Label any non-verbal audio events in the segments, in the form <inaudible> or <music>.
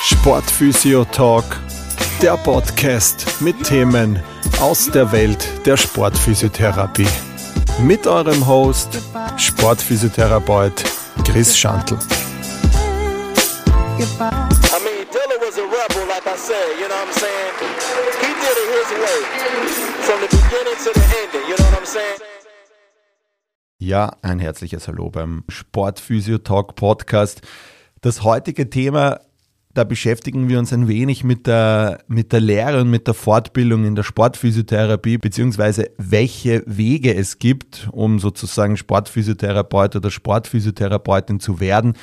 Sportphysio Talk, der Podcast mit Themen aus der Welt der Sportphysiotherapie. Mit eurem Host, Sportphysiotherapeut Chris Schantl. I mean, Dilla was a rebel, like I said, you know what I'm saying? He did it his way. From the beginning to the ending, you know what I'm saying? Ja, ein herzliches Hallo beim Sportphysio Talk Podcast. Das heutige Thema, da beschäftigen wir uns ein wenig mit der, mit der Lehre und mit der Fortbildung in der Sportphysiotherapie, beziehungsweise welche Wege es gibt, um sozusagen Sportphysiotherapeut oder Sportphysiotherapeutin zu werden.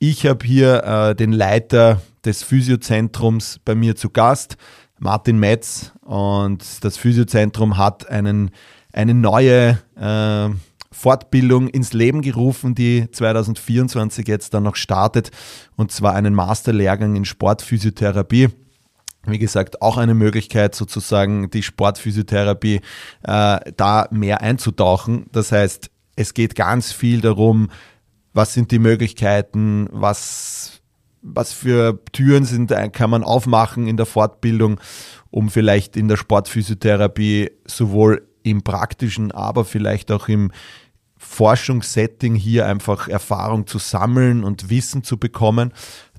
Ich habe hier äh, den Leiter des Physiozentrums bei mir zu Gast, Martin Metz, und das Physiozentrum hat einen, eine neue äh, Fortbildung ins Leben gerufen, die 2024 jetzt dann noch startet, und zwar einen Masterlehrgang in Sportphysiotherapie. Wie gesagt, auch eine Möglichkeit, sozusagen die Sportphysiotherapie äh, da mehr einzutauchen. Das heißt, es geht ganz viel darum, was sind die Möglichkeiten, was, was für Türen sind, kann man aufmachen in der Fortbildung, um vielleicht in der Sportphysiotherapie sowohl im praktischen, aber vielleicht auch im Forschungssetting hier einfach Erfahrung zu sammeln und Wissen zu bekommen.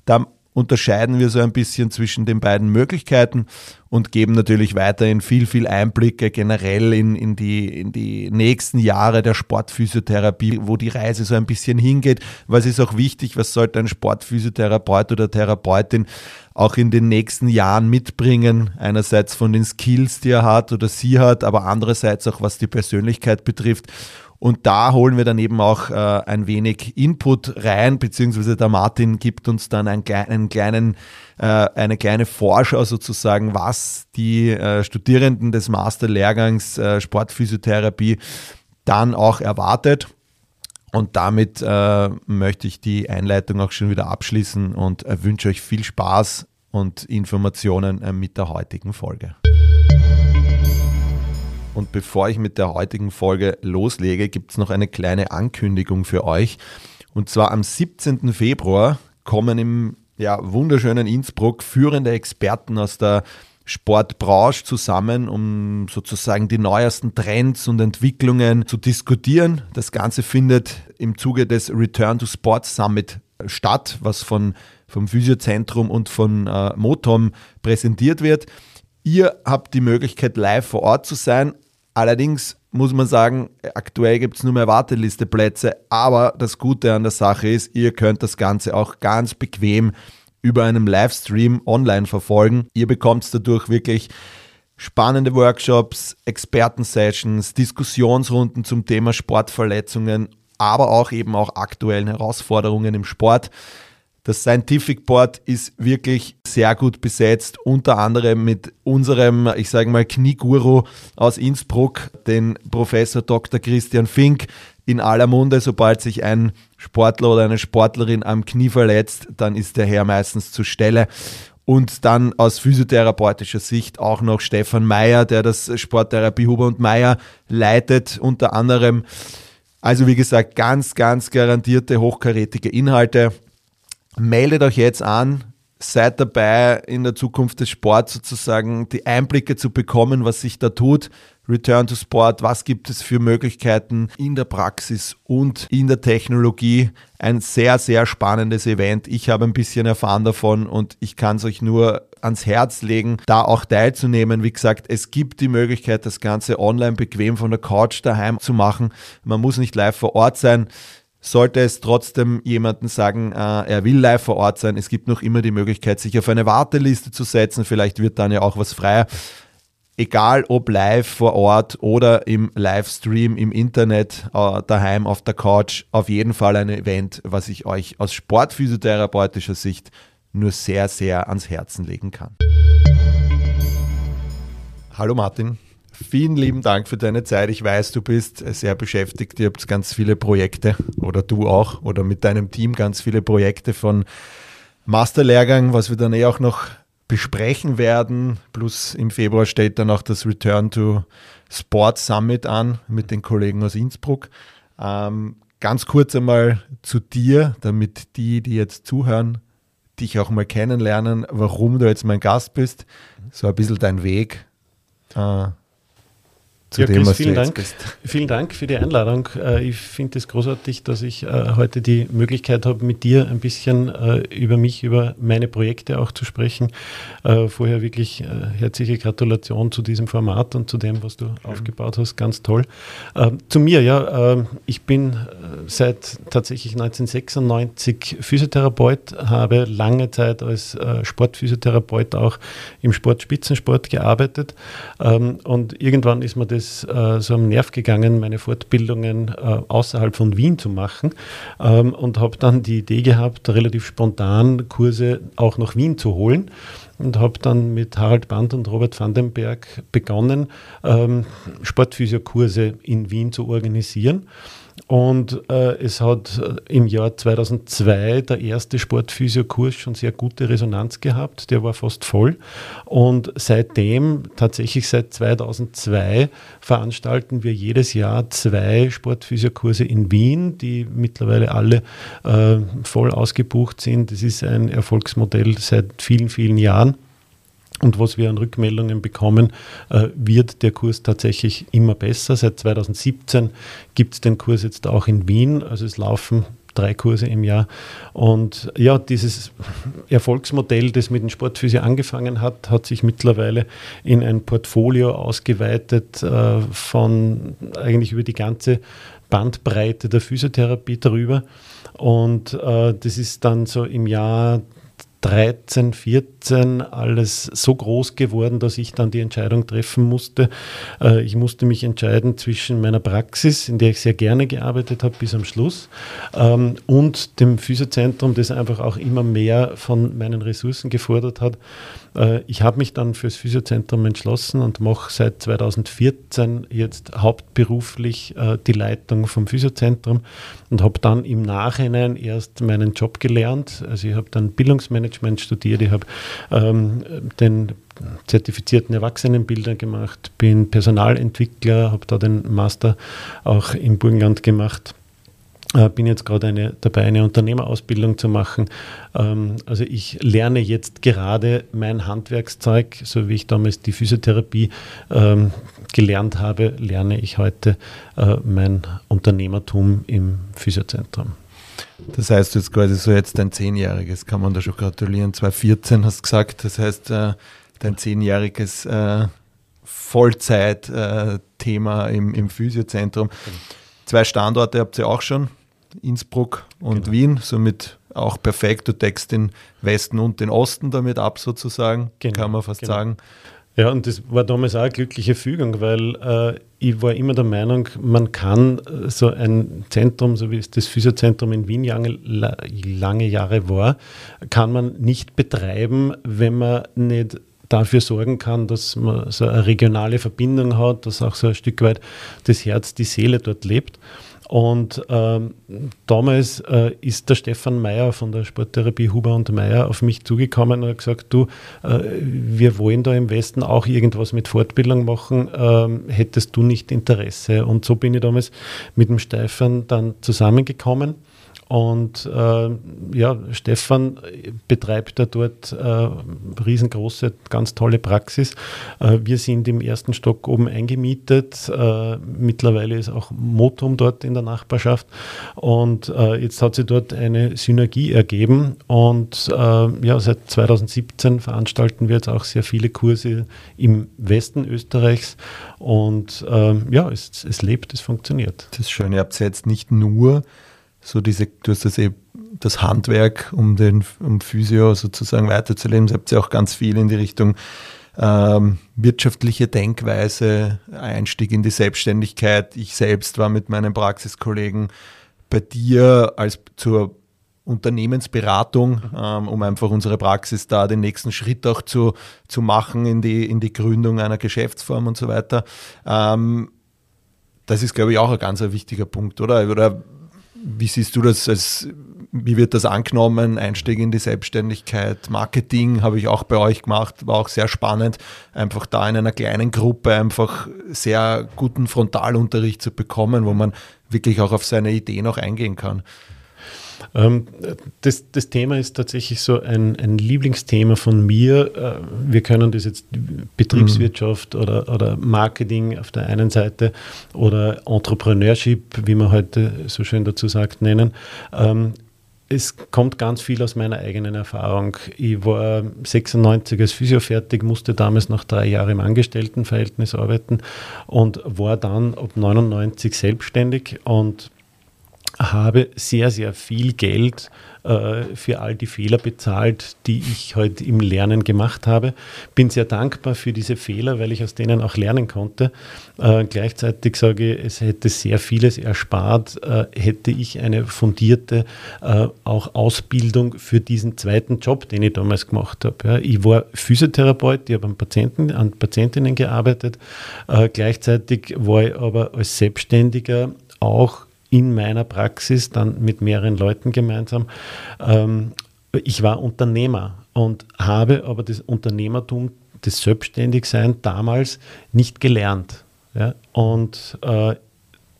Da unterscheiden wir so ein bisschen zwischen den beiden Möglichkeiten und geben natürlich weiterhin viel, viel Einblicke generell in, in, die, in die nächsten Jahre der Sportphysiotherapie, wo die Reise so ein bisschen hingeht. Was ist auch wichtig, was sollte ein Sportphysiotherapeut oder Therapeutin auch in den nächsten Jahren mitbringen? Einerseits von den Skills, die er hat oder sie hat, aber andererseits auch was die Persönlichkeit betrifft. Und da holen wir dann eben auch äh, ein wenig Input rein, beziehungsweise der Martin gibt uns dann einen, einen kleinen, äh, eine kleine Vorschau sozusagen, was die äh, Studierenden des Masterlehrgangs äh, Sportphysiotherapie dann auch erwartet. Und damit äh, möchte ich die Einleitung auch schon wieder abschließen und äh, wünsche euch viel Spaß und Informationen äh, mit der heutigen Folge. Und bevor ich mit der heutigen Folge loslege, gibt es noch eine kleine Ankündigung für euch. Und zwar am 17. Februar kommen im ja, wunderschönen Innsbruck führende Experten aus der Sportbranche zusammen, um sozusagen die neuesten Trends und Entwicklungen zu diskutieren. Das Ganze findet im Zuge des Return to Sports Summit statt, was von, vom Physiozentrum und von äh, Motom präsentiert wird. Ihr habt die Möglichkeit, live vor Ort zu sein. Allerdings muss man sagen, aktuell gibt es nur mehr Wartelisteplätze, aber das Gute an der Sache ist, ihr könnt das Ganze auch ganz bequem über einem Livestream online verfolgen. Ihr bekommt dadurch wirklich spannende Workshops, Expertensessions, Diskussionsrunden zum Thema Sportverletzungen, aber auch eben auch aktuellen Herausforderungen im Sport. Das Scientific Board ist wirklich sehr gut besetzt, unter anderem mit unserem, ich sage mal, Knieguru aus Innsbruck, den Professor Dr. Christian Fink. In aller Munde, sobald sich ein Sportler oder eine Sportlerin am Knie verletzt, dann ist der Herr meistens zur Stelle. Und dann aus physiotherapeutischer Sicht auch noch Stefan Meyer, der das Sporttherapie Huber und Meyer leitet, unter anderem. Also wie gesagt, ganz, ganz garantierte hochkarätige Inhalte. Meldet euch jetzt an, seid dabei, in der Zukunft des Sports sozusagen die Einblicke zu bekommen, was sich da tut. Return to Sport, was gibt es für Möglichkeiten in der Praxis und in der Technologie. Ein sehr, sehr spannendes Event. Ich habe ein bisschen erfahren davon und ich kann es euch nur ans Herz legen, da auch teilzunehmen. Wie gesagt, es gibt die Möglichkeit, das Ganze online bequem von der Couch daheim zu machen. Man muss nicht live vor Ort sein. Sollte es trotzdem jemanden sagen, äh, er will live vor Ort sein, es gibt noch immer die Möglichkeit, sich auf eine Warteliste zu setzen. Vielleicht wird dann ja auch was freier. Egal ob live vor Ort oder im Livestream im Internet, äh, daheim auf der Couch, auf jeden Fall ein Event, was ich euch aus sportphysiotherapeutischer Sicht nur sehr, sehr ans Herzen legen kann. Hallo Martin. Vielen lieben Dank für deine Zeit. Ich weiß, du bist sehr beschäftigt. Ihr habt ganz viele Projekte oder du auch oder mit deinem Team ganz viele Projekte von Masterlehrgang, was wir dann eh auch noch besprechen werden. Plus im Februar steht dann auch das Return to Sport Summit an mit den Kollegen aus Innsbruck. Ähm, ganz kurz einmal zu dir, damit die, die jetzt zuhören, dich auch mal kennenlernen, warum du jetzt mein Gast bist. So ein bisschen dein Weg. Äh, zu ja, dem, Chris, was vielen du Dank. Bist. Vielen Dank für die Einladung. Äh, ich finde es großartig, dass ich äh, heute die Möglichkeit habe, mit dir ein bisschen äh, über mich, über meine Projekte auch zu sprechen. Vorher wirklich herzliche Gratulation zu diesem Format und zu dem, was du Schön. aufgebaut hast. Ganz toll. Zu mir, ja, ich bin seit tatsächlich 1996 Physiotherapeut, habe lange Zeit als Sportphysiotherapeut auch im Sportspitzensport gearbeitet ähm, und irgendwann ist mir das es äh, so am Nerv gegangen, meine Fortbildungen äh, außerhalb von Wien zu machen ähm, und habe dann die Idee gehabt, relativ spontan Kurse auch nach Wien zu holen und habe dann mit Harald Band und Robert Vandenberg begonnen, ähm, Sportphysiokurse in Wien zu organisieren. Und äh, es hat äh, im Jahr 2002 der erste Sportphysiokurs schon sehr gute Resonanz gehabt. Der war fast voll. Und seitdem, tatsächlich seit 2002, veranstalten wir jedes Jahr zwei Sportphysiokurse in Wien, die mittlerweile alle äh, voll ausgebucht sind. Das ist ein Erfolgsmodell seit vielen, vielen Jahren. Und was wir an Rückmeldungen bekommen, äh, wird der Kurs tatsächlich immer besser. Seit 2017 gibt es den Kurs jetzt auch in Wien. Also es laufen drei Kurse im Jahr. Und ja, dieses Erfolgsmodell, das mit dem Sportphysio angefangen hat, hat sich mittlerweile in ein Portfolio ausgeweitet äh, von eigentlich über die ganze Bandbreite der Physiotherapie darüber. Und äh, das ist dann so im Jahr 13, 14 alles so groß geworden, dass ich dann die Entscheidung treffen musste. Äh, ich musste mich entscheiden zwischen meiner Praxis, in der ich sehr gerne gearbeitet habe bis am Schluss, ähm, und dem Physiozentrum, das einfach auch immer mehr von meinen Ressourcen gefordert hat. Äh, ich habe mich dann fürs Physiozentrum entschlossen und mache seit 2014 jetzt hauptberuflich äh, die Leitung vom Physiozentrum und habe dann im Nachhinein erst meinen Job gelernt. Also ich habe dann Bildungsmanagement studiert, ich habe ähm, den zertifizierten Erwachsenenbilder gemacht, bin Personalentwickler, habe da den Master auch im Burgenland gemacht äh, bin jetzt gerade dabei, eine Unternehmerausbildung zu machen. Ähm, also ich lerne jetzt gerade mein Handwerkszeug, so wie ich damals die Physiotherapie ähm, gelernt habe, lerne ich heute äh, mein Unternehmertum im Physiozentrum. Das heißt, du jetzt quasi so jetzt dein Zehnjähriges, kann man da schon gratulieren. 2014 hast du gesagt, das heißt, äh, dein Zehnjähriges Vollzeit-Thema im, im Physiozentrum. Zwei Standorte habt ihr auch schon. Innsbruck und genau. Wien, somit auch perfekt. Du deckst den Westen und den Osten damit ab, sozusagen, genau. kann man fast genau. sagen. Ja, und das war damals auch eine glückliche Fügung, weil äh, ich war immer der Meinung, man kann äh, so ein Zentrum, so wie es das Physiozentrum in Wien lange, lange Jahre war, kann man nicht betreiben, wenn man nicht dafür sorgen kann, dass man so eine regionale Verbindung hat, dass auch so ein Stück weit das Herz, die Seele dort lebt. Und ähm, damals äh, ist der Stefan Meyer von der Sporttherapie Huber und Meyer auf mich zugekommen und hat gesagt, du, äh, wir wollen da im Westen auch irgendwas mit Fortbildung machen, ähm, hättest du nicht Interesse? Und so bin ich damals mit dem Stefan dann zusammengekommen. Und äh, ja, Stefan betreibt da dort äh, riesengroße, ganz tolle Praxis. Äh, wir sind im ersten Stock oben eingemietet. Äh, mittlerweile ist auch Motum dort in der Nachbarschaft. Und äh, jetzt hat sich dort eine Synergie ergeben. Und äh, ja, seit 2017 veranstalten wir jetzt auch sehr viele Kurse im Westen Österreichs. Und ja, es, es lebt, es funktioniert. Das ist schön. Ihr habt jetzt nicht nur so diese, du hast das eben das Handwerk, um den um Physio sozusagen weiterzuleben. Ihr habt ja auch ganz viel in die Richtung ähm, wirtschaftliche Denkweise, Einstieg in die Selbstständigkeit. Ich selbst war mit meinen Praxiskollegen bei dir als zur Unternehmensberatung, ähm, um einfach unsere Praxis da den nächsten Schritt auch zu, zu machen in die, in die Gründung einer Geschäftsform und so weiter. Ähm, das ist, glaube ich, auch ein ganz wichtiger Punkt, oder? Oder wie siehst du das als wie wird das angenommen? Einstieg in die Selbstständigkeit, Marketing habe ich auch bei euch gemacht, war auch sehr spannend, einfach da in einer kleinen Gruppe einfach sehr guten Frontalunterricht zu bekommen, wo man wirklich auch auf seine Idee noch eingehen kann. Ähm, das, das, Thema ist tatsächlich so ein, ein Lieblingsthema von mir. Äh, wir können das jetzt Betriebswirtschaft mhm. oder, oder Marketing auf der einen Seite oder Entrepreneurship, wie man heute so schön dazu sagt, nennen ähm, es kommt ganz viel aus meiner eigenen Erfahrung. Ich war 96 als Physio fertig, musste damals noch drei Jahre im Angestelltenverhältnis arbeiten und war dann ab 99 selbstständig und habe sehr, sehr viel Geld äh, für all die Fehler bezahlt, die ich heute im Lernen gemacht habe. Bin sehr dankbar für diese Fehler, weil ich aus denen auch lernen konnte. Äh, gleichzeitig sage ich, es hätte sehr vieles erspart, äh, hätte ich eine fundierte äh, auch Ausbildung für diesen zweiten Job, den ich damals gemacht habe. Ja. Ich war Physiotherapeut, ich habe an, Patienten, an Patientinnen gearbeitet. Äh, gleichzeitig war ich aber als Selbstständiger auch in meiner Praxis, dann mit mehreren Leuten gemeinsam. Ähm, ich war Unternehmer und habe aber das Unternehmertum, das Selbstständigsein damals nicht gelernt. Ja? Und äh,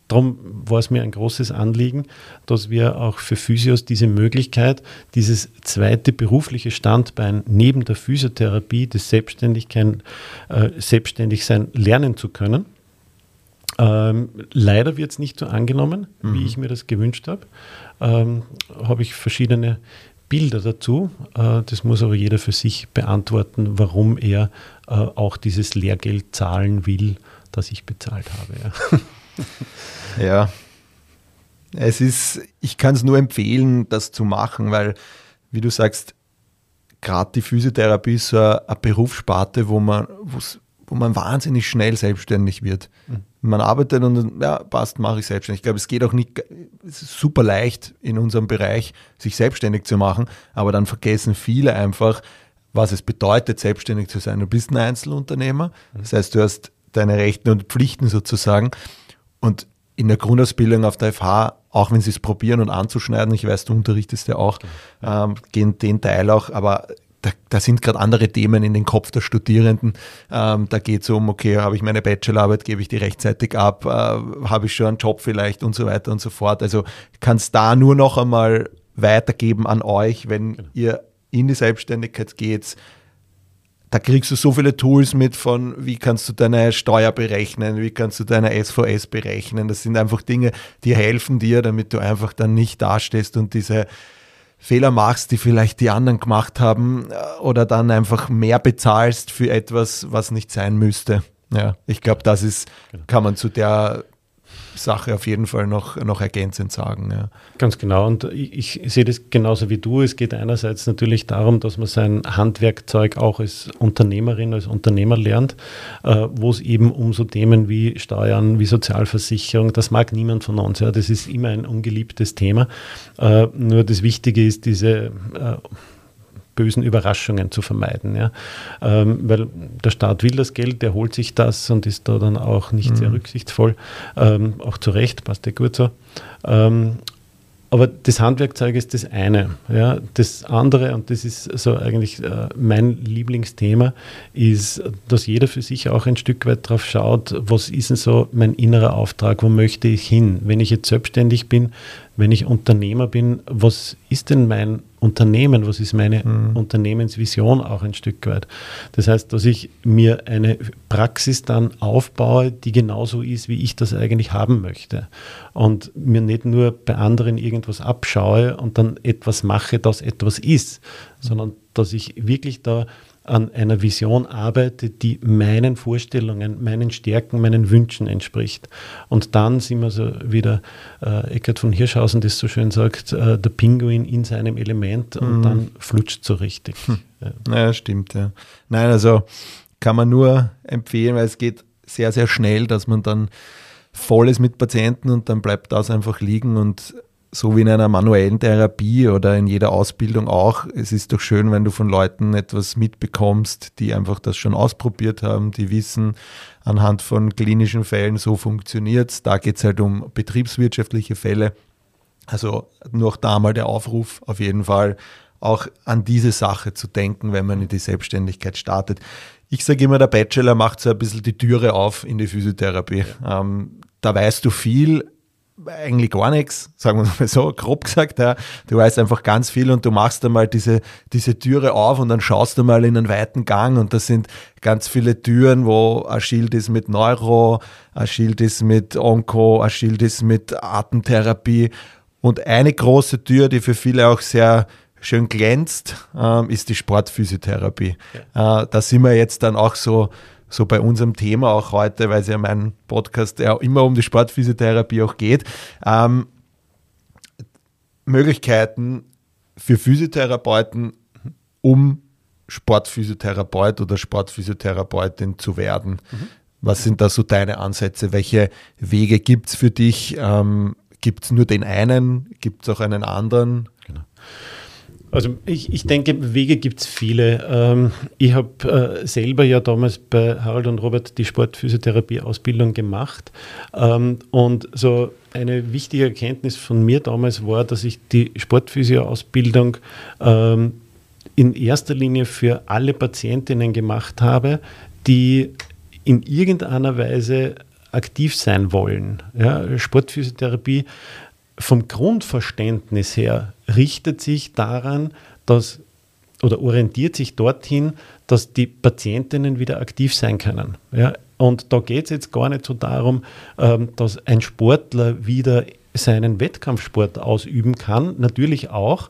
darum war es mir ein großes Anliegen, dass wir auch für Physios diese Möglichkeit, dieses zweite berufliche Standbein neben der Physiotherapie, das Selbstständigsein, äh, Selbstständigsein lernen zu können. Ähm, leider wird es nicht so angenommen, mhm. wie ich mir das gewünscht habe. Ähm, habe ich verschiedene Bilder dazu. Äh, das muss aber jeder für sich beantworten, warum er äh, auch dieses Lehrgeld zahlen will, das ich bezahlt habe. Ja. <laughs> ja. Es ist, ich kann es nur empfehlen, das zu machen, weil, wie du sagst, gerade die Physiotherapie ist so eine, eine Berufssparte, wo man, wo man wahnsinnig schnell selbstständig wird. Mhm man arbeitet und ja, passt, mache ich selbstständig. Ich glaube, es geht auch nicht, super leicht in unserem Bereich, sich selbstständig zu machen, aber dann vergessen viele einfach, was es bedeutet, selbstständig zu sein. Du bist ein Einzelunternehmer, das heißt, du hast deine Rechte und Pflichten sozusagen und in der Grundausbildung auf der FH, auch wenn sie es probieren und anzuschneiden, ich weiß, du unterrichtest ja auch, ähm, gehen den Teil auch, aber da, da sind gerade andere Themen in den Kopf der Studierenden. Ähm, da geht es um, okay, habe ich meine Bachelorarbeit, gebe ich die rechtzeitig ab, äh, habe ich schon einen Job vielleicht und so weiter und so fort. Also kann es da nur noch einmal weitergeben an euch, wenn genau. ihr in die Selbstständigkeit geht. Da kriegst du so viele Tools mit von, wie kannst du deine Steuer berechnen, wie kannst du deine SVS berechnen. Das sind einfach Dinge, die helfen dir, damit du einfach dann nicht dastehst und diese Fehler machst, die vielleicht die anderen gemacht haben, äh, oder dann einfach mehr bezahlst für etwas, was nicht sein müsste. Ja, ich glaube, das ist, genau. kann man zu der Sache auf jeden Fall noch, noch ergänzend sagen. Ja. Ganz genau. Und ich, ich, sehe das genauso wie du. Es geht einerseits natürlich darum, dass man sein Handwerkzeug auch als Unternehmerin, als Unternehmer lernt, äh, wo es eben um so Themen wie Steuern, wie Sozialversicherung, das mag niemand von uns. Ja. Das ist immer ein ungeliebtes Thema. Äh, nur das Wichtige ist diese äh, bösen Überraschungen zu vermeiden. Ja? Ähm, weil der Staat will das Geld, der holt sich das und ist da dann auch nicht mhm. sehr rücksichtsvoll. Ähm, auch zu Recht, passt ja gut so. Ähm, aber das Handwerkzeug ist das eine. Ja. Das andere, und das ist so eigentlich äh, mein Lieblingsthema, ist, dass jeder für sich auch ein Stück weit drauf schaut, was ist denn so mein innerer Auftrag, wo möchte ich hin? Wenn ich jetzt selbstständig bin, wenn ich Unternehmer bin, was ist denn mein Unternehmen, was ist meine mhm. Unternehmensvision auch ein Stück weit. Das heißt, dass ich mir eine Praxis dann aufbaue, die genauso ist, wie ich das eigentlich haben möchte. Und mir nicht nur bei anderen irgendwas abschaue und dann etwas mache, das etwas ist, sondern dass ich wirklich da an einer Vision arbeite, die meinen Vorstellungen, meinen Stärken, meinen Wünschen entspricht. Und dann sind wir so wieder, äh, Eckhard von Hirschhausen das so schön sagt, äh, der Pinguin in seinem Element und mhm. dann flutscht so richtig. Hm. Ja. ja, stimmt, ja. Nein, also kann man nur empfehlen, weil es geht sehr, sehr schnell, dass man dann voll ist mit Patienten und dann bleibt das einfach liegen und so wie in einer manuellen Therapie oder in jeder Ausbildung auch, es ist doch schön, wenn du von Leuten etwas mitbekommst, die einfach das schon ausprobiert haben, die wissen, anhand von klinischen Fällen, so funktioniert es. Da geht es halt um betriebswirtschaftliche Fälle. Also noch da mal der Aufruf auf jeden Fall auch an diese Sache zu denken, wenn man in die Selbstständigkeit startet. Ich sage immer, der Bachelor macht so ein bisschen die Türe auf in die Physiotherapie. Ja. Ähm, da weißt du viel, eigentlich gar nichts, sagen wir <laughs> mal so, grob gesagt. Ja. Du weißt einfach ganz viel und du machst einmal diese, diese Türe auf und dann schaust du mal in einen weiten Gang und da sind ganz viele Türen, wo ein Schild ist mit Neuro, ein Schild ist mit Onko, ein Schild ist mit Atemtherapie und eine große Tür, die für viele auch sehr schön glänzt, ähm, ist die Sportphysiotherapie. Ja. Äh, da sind wir jetzt dann auch so, so bei unserem Thema auch heute, weil es ja mein Podcast ja immer um die Sportphysiotherapie auch geht. Ähm, Möglichkeiten für Physiotherapeuten, um Sportphysiotherapeut oder Sportphysiotherapeutin zu werden. Mhm. Was sind da so deine Ansätze? Welche Wege gibt es für dich? Ähm, gibt es nur den einen? Gibt es auch einen anderen? Genau. Also ich, ich denke, Wege gibt es viele. Ähm, ich habe äh, selber ja damals bei Harald und Robert die Sportphysiotherapie-Ausbildung gemacht. Ähm, und so eine wichtige Erkenntnis von mir damals war, dass ich die Sportphysio-Ausbildung ähm, in erster Linie für alle Patientinnen gemacht habe, die in irgendeiner Weise aktiv sein wollen. Ja, Sportphysiotherapie vom Grundverständnis her richtet sich daran, dass oder orientiert sich dorthin, dass die Patientinnen wieder aktiv sein können. Ja? Und da geht es jetzt gar nicht so darum, ähm, dass ein Sportler wieder seinen Wettkampfsport ausüben kann, natürlich auch.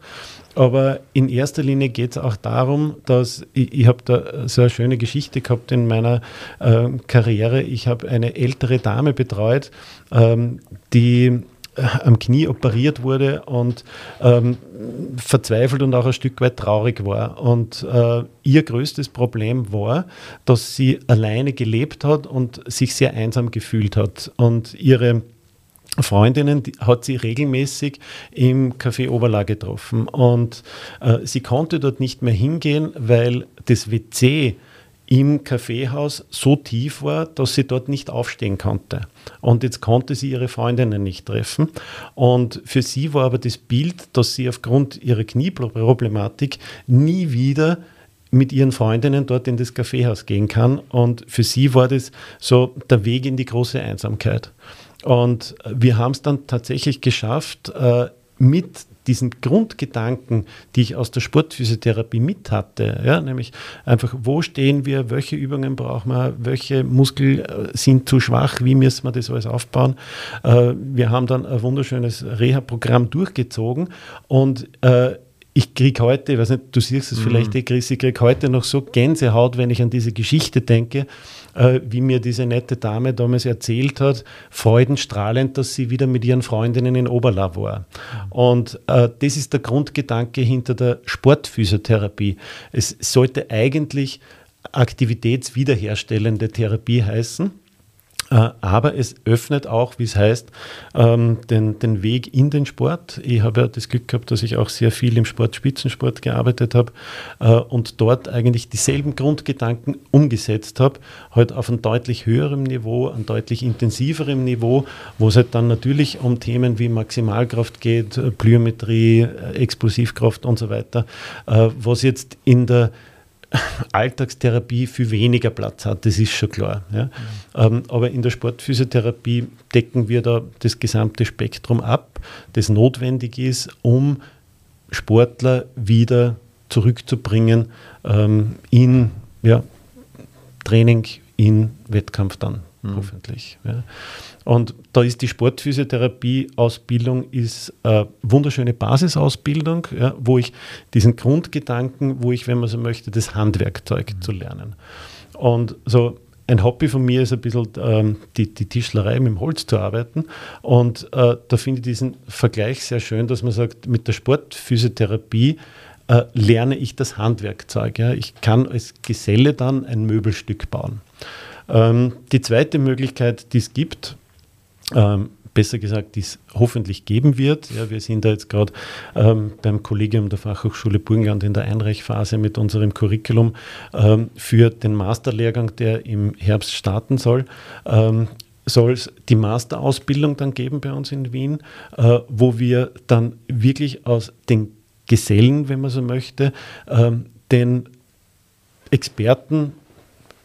Aber in erster Linie geht es auch darum, dass ich, ich habe da so eine schöne Geschichte gehabt in meiner äh, Karriere. Ich habe eine ältere Dame betreut, ähm, die am Knie operiert wurde und ähm, verzweifelt und auch ein Stück weit traurig war. Und äh, ihr größtes Problem war, dass sie alleine gelebt hat und sich sehr einsam gefühlt hat. Und ihre Freundinnen hat sie regelmäßig im Café Oberla getroffen. Und äh, sie konnte dort nicht mehr hingehen, weil das WC im Kaffeehaus so tief war, dass sie dort nicht aufstehen konnte. Und jetzt konnte sie ihre Freundinnen nicht treffen. Und für sie war aber das Bild, dass sie aufgrund ihrer Knieproblematik nie wieder mit ihren Freundinnen dort in das Kaffeehaus gehen kann. Und für sie war das so der Weg in die große Einsamkeit. Und wir haben es dann tatsächlich geschafft, äh, mit diesen Grundgedanken, die ich aus der Sportphysiotherapie mit hatte, ja, nämlich einfach, wo stehen wir, welche Übungen brauchen wir, welche Muskeln äh, sind zu schwach, wie müssen wir das alles aufbauen. Äh, wir haben dann ein wunderschönes Reha-Programm durchgezogen und äh, ich kriege heute, ich weiß nicht, du siehst es mhm. vielleicht, eh, Chris, ich kriege heute noch so Gänsehaut, wenn ich an diese Geschichte denke, äh, wie mir diese nette Dame damals erzählt hat, freudenstrahlend, dass sie wieder mit ihren Freundinnen in Oberla war. Und äh, das ist der Grundgedanke hinter der Sportphysiotherapie. Es sollte eigentlich aktivitätswiederherstellende Therapie heißen. Äh, aber es öffnet auch, wie es heißt, ähm, den, den Weg in den Sport. Ich habe ja das Glück gehabt, dass ich auch sehr viel im Sport, Spitzensport gearbeitet habe äh, und dort eigentlich dieselben Grundgedanken umgesetzt habe, halt auf einem deutlich höherem Niveau, einem deutlich intensiverem Niveau, wo es halt dann natürlich um Themen wie Maximalkraft geht, Plyometrie, Explosivkraft und so weiter, äh, was jetzt in der Alltagstherapie viel weniger Platz hat, das ist schon klar. Ja. Mhm. aber in der Sportphysiotherapie decken wir da das gesamte Spektrum ab, das notwendig ist, um Sportler wieder zurückzubringen ähm, in ja, Training, in Wettkampf dann mhm. hoffentlich. Ja. Und da ist die Sportphysiotherapie-Ausbildung ist eine wunderschöne Basisausbildung, ja, wo ich diesen Grundgedanken, wo ich, wenn man so möchte, das Handwerkzeug mhm. zu lernen. Und so ein Hobby von mir ist ein bisschen ähm, die, die, Tischlerei mit dem Holz zu arbeiten. Und äh, da finde ich diesen Vergleich sehr schön, dass man sagt, mit der Sportphysiotherapie äh, lerne ich das Handwerkzeug. Ja. Ich kann als Geselle dann ein Möbelstück bauen. Ähm, die zweite Möglichkeit, die es gibt, ähm, besser gesagt, die es hoffentlich geben wird. Ja, wir sind da jetzt gerade ähm, beim Kollegium der Fachhochschule Burgenland in der Einreichphase mit unserem Curriculum ähm, für den Masterlehrgang, der im Herbst starten soll. Ähm, soll es die Masterausbildung dann geben bei uns in Wien, äh, wo wir dann wirklich aus den Gesellen, wenn man so möchte, ähm, den Experten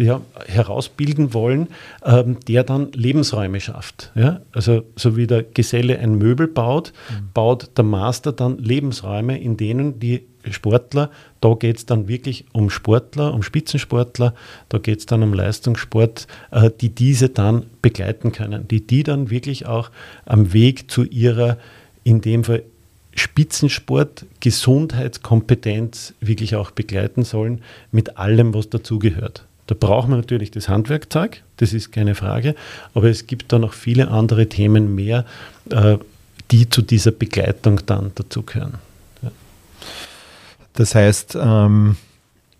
ja, herausbilden wollen, ähm, der dann Lebensräume schafft. Ja? Also so wie der Geselle ein Möbel baut, mhm. baut der Master dann Lebensräume, in denen die Sportler, da geht es dann wirklich um Sportler, um Spitzensportler, da geht es dann um Leistungssport, äh, die diese dann begleiten können, die die dann wirklich auch am Weg zu ihrer, in dem Fall Spitzensport, Gesundheitskompetenz wirklich auch begleiten sollen, mit allem, was dazugehört. Da braucht man natürlich das Handwerkzeug, das ist keine Frage, aber es gibt da noch viele andere Themen mehr, äh, die zu dieser Begleitung dann dazugehören. Ja. Das heißt, ähm,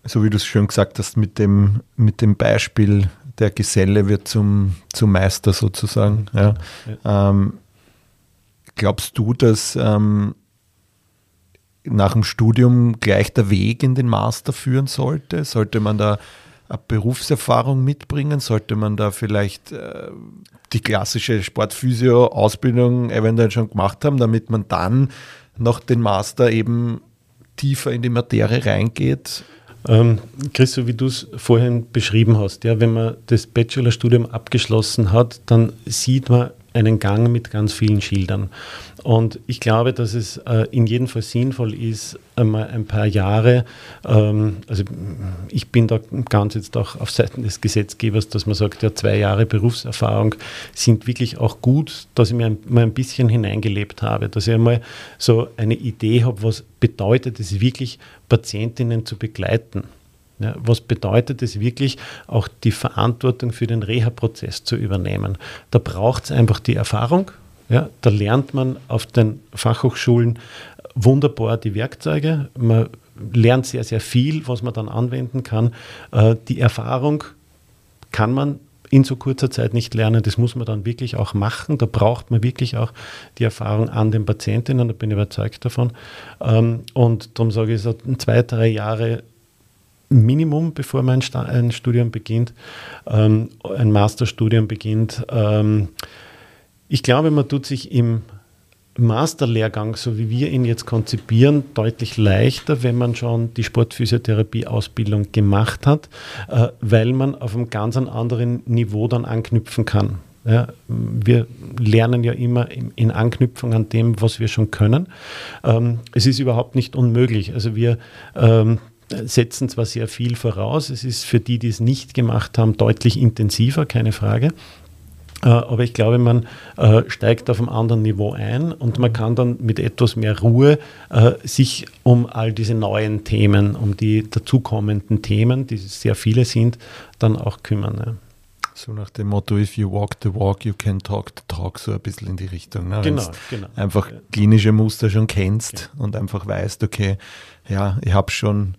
so wie du es schön gesagt hast, mit dem, mit dem Beispiel, der Geselle wird zum, zum Meister sozusagen. Ja. ja. Ähm, glaubst du, dass ähm, nach dem Studium gleich der Weg in den Master führen sollte? Sollte man da Berufserfahrung mitbringen? Sollte man da vielleicht äh, die klassische Sportphysio-Ausbildung eventuell schon gemacht haben, damit man dann noch den Master eben tiefer in die Materie reingeht? Ähm, Chris, so wie du es vorhin beschrieben hast, ja, wenn man das Bachelorstudium abgeschlossen hat, dann sieht man einen Gang mit ganz vielen Schildern. Und ich glaube, dass es äh, in jedem Fall sinnvoll ist, einmal ein paar Jahre, ähm, also ich bin da ganz jetzt auch auf Seiten des Gesetzgebers, dass man sagt, ja, zwei Jahre Berufserfahrung sind wirklich auch gut, dass ich mir mal ein bisschen hineingelebt habe, dass ich einmal so eine Idee habe, was bedeutet es wirklich, Patientinnen zu begleiten. Ja, was bedeutet es wirklich, auch die Verantwortung für den Reha-Prozess zu übernehmen? Da braucht es einfach die Erfahrung. Ja, da lernt man auf den Fachhochschulen wunderbar die Werkzeuge. Man lernt sehr, sehr viel, was man dann anwenden kann. Äh, die Erfahrung kann man in so kurzer Zeit nicht lernen. Das muss man dann wirklich auch machen. Da braucht man wirklich auch die Erfahrung an den Patientinnen, da bin ich überzeugt davon. Ähm, und darum sage ich so, zwei, drei Jahre Minimum, bevor man ein, Studium beginnt, ähm, ein Masterstudium beginnt. Ähm, ich glaube, man tut sich im Masterlehrgang, so wie wir ihn jetzt konzipieren, deutlich leichter, wenn man schon die Sportphysiotherapie-Ausbildung gemacht hat, äh, weil man auf einem ganz anderen Niveau dann anknüpfen kann. Ja, wir lernen ja immer in, in, Anknüpfung an dem, was wir schon können. Ähm, es ist überhaupt nicht unmöglich. Also wir ähm, setzen zwar sehr viel voraus, es ist für die, die es nicht gemacht haben, deutlich intensiver, keine Frage. Äh, aber ich glaube, man äh, steigt auf einem anderen Niveau ein und man kann dann mit etwas mehr Ruhe äh, sich um all diese neuen Themen, um die dazukommenden Themen, die sehr viele sind, dann auch kümmern. So nach dem Motto, if you walk the walk, you can talk the talk, so ein bisschen in die Richtung. Ne? Genau, genau. Einfach klinische Muster schon kennst ja. und einfach weißt, okay, ja, ich habe schon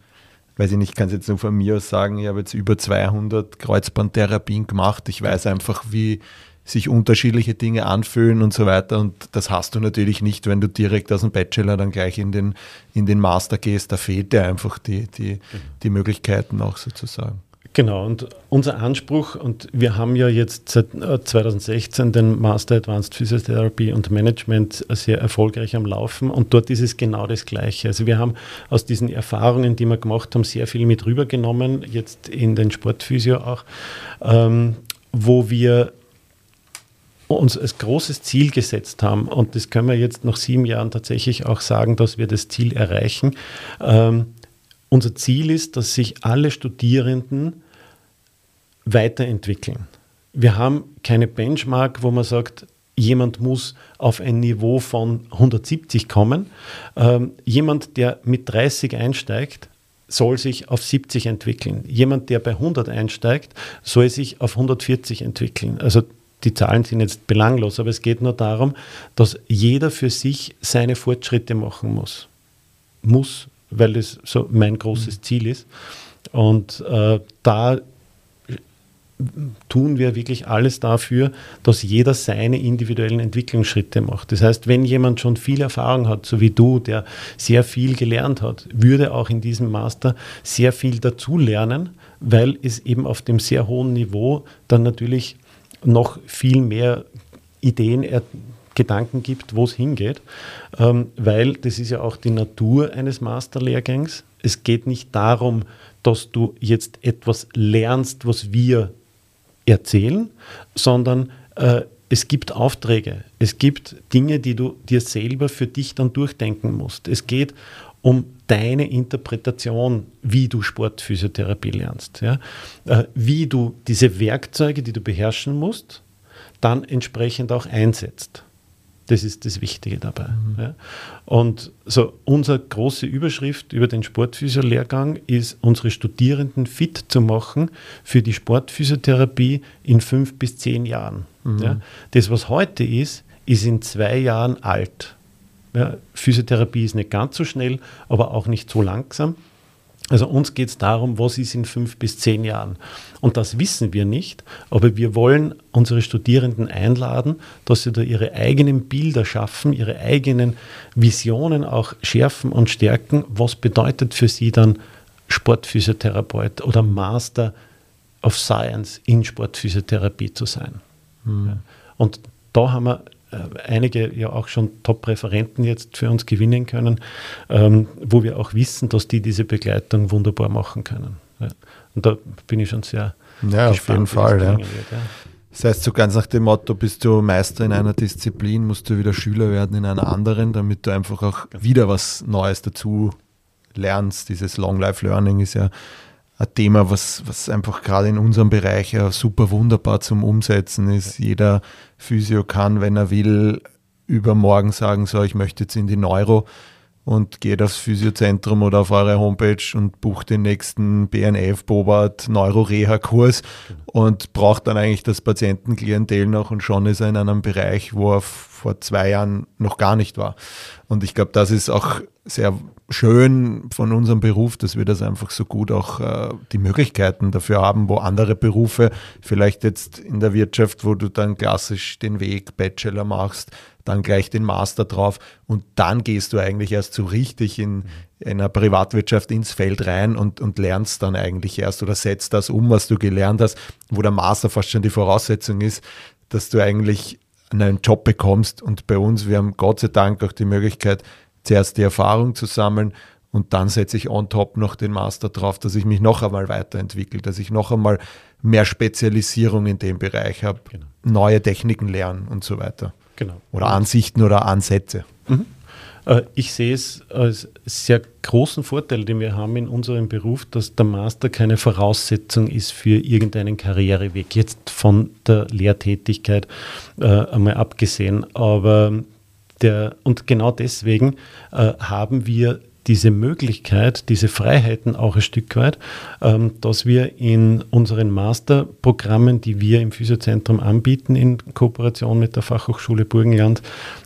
weiß ich nicht, ich kann es jetzt nur von mir aus sagen, ich habe jetzt über 200 Kreuzbandtherapien gemacht. Ich weiß einfach, wie sich unterschiedliche Dinge anfühlen und so weiter. Und das hast du natürlich nicht, wenn du direkt aus dem Bachelor dann gleich in den, in den Master gehst. Da fehlt dir einfach die, die, die Möglichkeiten auch sozusagen. Genau, und unser Anspruch, und wir haben ja jetzt seit 2016 äh, den Master Advanced Physiotherapy und Management sehr erfolgreich am Laufen und dort ist es genau das Gleiche. Also wir haben aus diesen Erfahrungen, die wir gemacht haben, sehr viel mit rübergenommen, jetzt in den Sportphysio auch, ähm, wo wir uns als großes Ziel gesetzt haben, und das können wir jetzt nach sieben Jahren tatsächlich auch sagen, dass wir das Ziel erreichen, ähm, unser Ziel ist, dass sich alle Studierenden weiterentwickeln. Wir haben keine Benchmark, wo man sagt, jemand muss auf ein Niveau von 170 kommen. Ähm, jemand, der mit 30 einsteigt, soll sich auf 70 entwickeln. Jemand, der bei 100 einsteigt, soll sich auf 140 entwickeln. Also die Zahlen sind jetzt belanglos, aber es geht nur darum, dass jeder für sich seine Fortschritte machen muss. Muss weil das so mein großes mhm. Ziel ist. Und äh, da tun wir wirklich alles dafür, dass jeder seine individuellen Entwicklungsschritte macht. Das heißt, wenn jemand schon viel Erfahrung hat, so wie du, der sehr viel gelernt hat, würde auch in diesem Master sehr viel dazu lernen, weil es eben auf dem sehr hohen Niveau dann natürlich noch viel mehr Ideen, Gedanken gibt, wo es hingeht, ähm, weil das ist ja auch die Natur eines Masterlehrgangs. Es geht nicht darum, dass du jetzt etwas lernst, was wir erzählen, sondern äh, es gibt Aufträge, es gibt Dinge, die du dir selber für dich dann durchdenken musst. Es geht um deine Interpretation, wie du Sportphysiotherapie lernst. Ja? Äh, wie du diese Werkzeuge, die du beherrschen musst, dann entsprechend auch einsetzt. Das ist das Wichtige dabei. Mhm. Ja. Und so unsere große Überschrift über den Sportphysio-Lehrgang ist, unsere Studierenden fit zu machen für die Sportphysiotherapie in fünf bis zehn Jahren. Mhm. Ja. Das, was heute ist, ist in zwei Jahren alt. Ja, Physiotherapie ist nicht ganz so schnell, aber auch nicht so langsam. Also uns geht es darum, was ist in fünf bis zehn Jahren. Und das wissen wir nicht, aber wir wollen unsere Studierenden einladen, dass sie da ihre eigenen Bilder schaffen, ihre eigenen Visionen auch schärfen und stärken. Was bedeutet für sie dann Sportphysiotherapeut oder Master of Science in Sportphysiotherapie zu sein? Mhm. Und da haben wir einige ja auch schon Top-Referenten jetzt für uns gewinnen können, ähm, wo wir auch wissen, dass die diese Begleitung wunderbar machen können. Ja. Und da bin ich schon sehr ja, auf jeden Fall. Ja. Wird, ja. Das heißt, so ganz nach dem Motto, bist du Meister in einer Disziplin, musst du wieder Schüler werden in einer anderen, damit du einfach auch wieder was Neues dazu lernst. Dieses Long Life Learning ist ja ein Thema, was, was einfach gerade in unserem Bereich super wunderbar zum Umsetzen ist. Jeder Physio kann, wenn er will, übermorgen sagen, so, ich möchte jetzt in die Neuro und geht aufs Physiozentrum oder auf eure Homepage und bucht den nächsten BNF, Bobart, Neuro-Reha-Kurs und braucht dann eigentlich das Patientenklientel noch und schon ist er in einem Bereich, wo er vor zwei Jahren noch gar nicht war. Und ich glaube, das ist auch sehr schön von unserem Beruf, dass wir das einfach so gut auch äh, die Möglichkeiten dafür haben, wo andere Berufe, vielleicht jetzt in der Wirtschaft, wo du dann klassisch den Weg Bachelor machst, dann gleich den Master drauf und dann gehst du eigentlich erst so richtig in, in einer Privatwirtschaft ins Feld rein und, und lernst dann eigentlich erst oder setzt das um, was du gelernt hast, wo der Master fast schon die Voraussetzung ist, dass du eigentlich einen Job bekommst und bei uns, wir haben Gott sei Dank auch die Möglichkeit, zuerst die Erfahrung zu sammeln und dann setze ich on top noch den Master drauf, dass ich mich noch einmal weiterentwickle, dass ich noch einmal mehr Spezialisierung in dem Bereich habe, genau. neue Techniken lernen und so weiter. Genau. Oder Ansichten oder Ansätze. Mhm. Äh, ich sehe es als sehr großen Vorteil, den wir haben in unserem Beruf, dass der Master keine Voraussetzung ist für irgendeinen Karriereweg, jetzt von der Lehrtätigkeit äh, einmal abgesehen. Aber der, und genau deswegen äh, haben wir diese Möglichkeit, diese Freiheiten auch ein Stück weit, ähm, dass wir in unseren Masterprogrammen, die wir im Physiozentrum anbieten, in Kooperation mit der Fachhochschule Burgenland,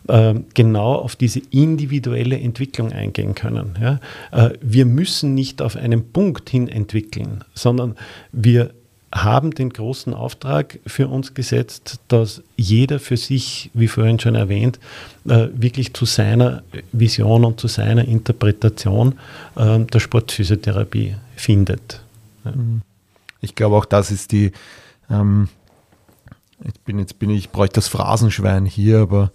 äh, genau auf diese individuelle Entwicklung eingehen können. Ja? Äh, wir müssen nicht auf einen Punkt hin entwickeln, sondern wir haben den großen Auftrag für uns gesetzt, dass jeder für sich, wie vorhin schon erwähnt, äh, wirklich zu seiner Vision und zu seiner Interpretation äh, der Sportphysiotherapie findet. Ich glaube auch, das ist die, ähm, ich bin jetzt bin ich, bräuchte das Phrasenschwein hier, aber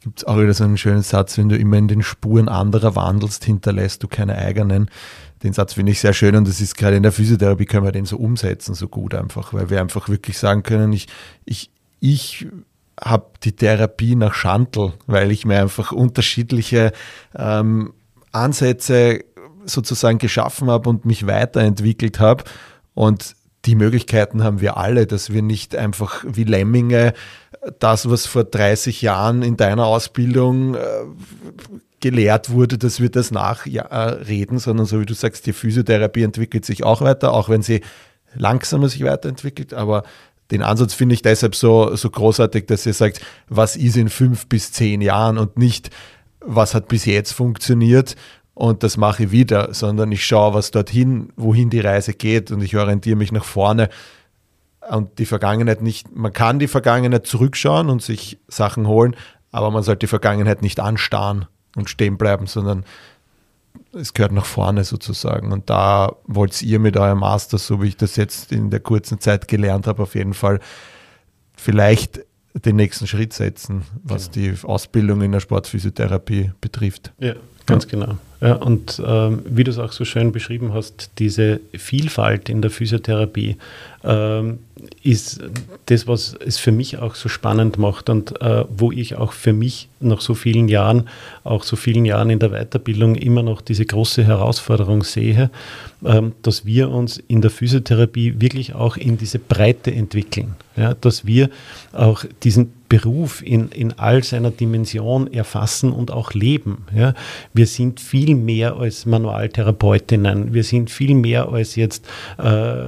gibt es auch wieder so einen schönen Satz, wenn du immer in den Spuren anderer wandelst, hinterlässt du keine eigenen den Satz finde ich sehr schön und das ist gerade in der Physiotherapie können wir den so umsetzen, so gut einfach, weil wir einfach wirklich sagen können, ich, ich, ich habe die Therapie nach Schantel, weil ich mir einfach unterschiedliche ähm, Ansätze sozusagen geschaffen habe und mich weiterentwickelt habe und die Möglichkeiten haben wir alle, dass wir nicht einfach wie Lemminge das, was vor 30 Jahren in deiner Ausbildung äh, gelehrt wurde, dass wir das nachreden, sondern so wie du sagst, die Physiotherapie entwickelt sich auch weiter, auch wenn sie langsamer sich weiterentwickelt, aber den Ansatz finde ich deshalb so, so großartig, dass ihr sagt, was ist in fünf bis zehn Jahren und nicht, was hat bis jetzt funktioniert und das mache ich wieder, sondern ich schaue, was dorthin, wohin die Reise geht und ich orientiere mich nach vorne und die Vergangenheit nicht, man kann die Vergangenheit zurückschauen und sich Sachen holen, aber man sollte die Vergangenheit nicht anstarren und stehen bleiben, sondern es gehört nach vorne sozusagen. Und da wollt ihr mit eurem Master, so wie ich das jetzt in der kurzen Zeit gelernt habe, auf jeden Fall vielleicht den nächsten Schritt setzen, was genau. die Ausbildung in der Sportphysiotherapie betrifft. Ja, ganz ja. genau. Ja, und ähm, wie du es auch so schön beschrieben hast, diese Vielfalt in der Physiotherapie ähm, ist das, was es für mich auch so spannend macht und äh, wo ich auch für mich nach so vielen Jahren, auch so vielen Jahren in der Weiterbildung immer noch diese große Herausforderung sehe, ähm, dass wir uns in der Physiotherapie wirklich auch in diese Breite entwickeln. Ja, dass wir auch diesen Beruf in, in all seiner Dimension erfassen und auch leben. Ja. Wir sind viel mehr als Manualtherapeutinnen, wir sind viel mehr als jetzt äh,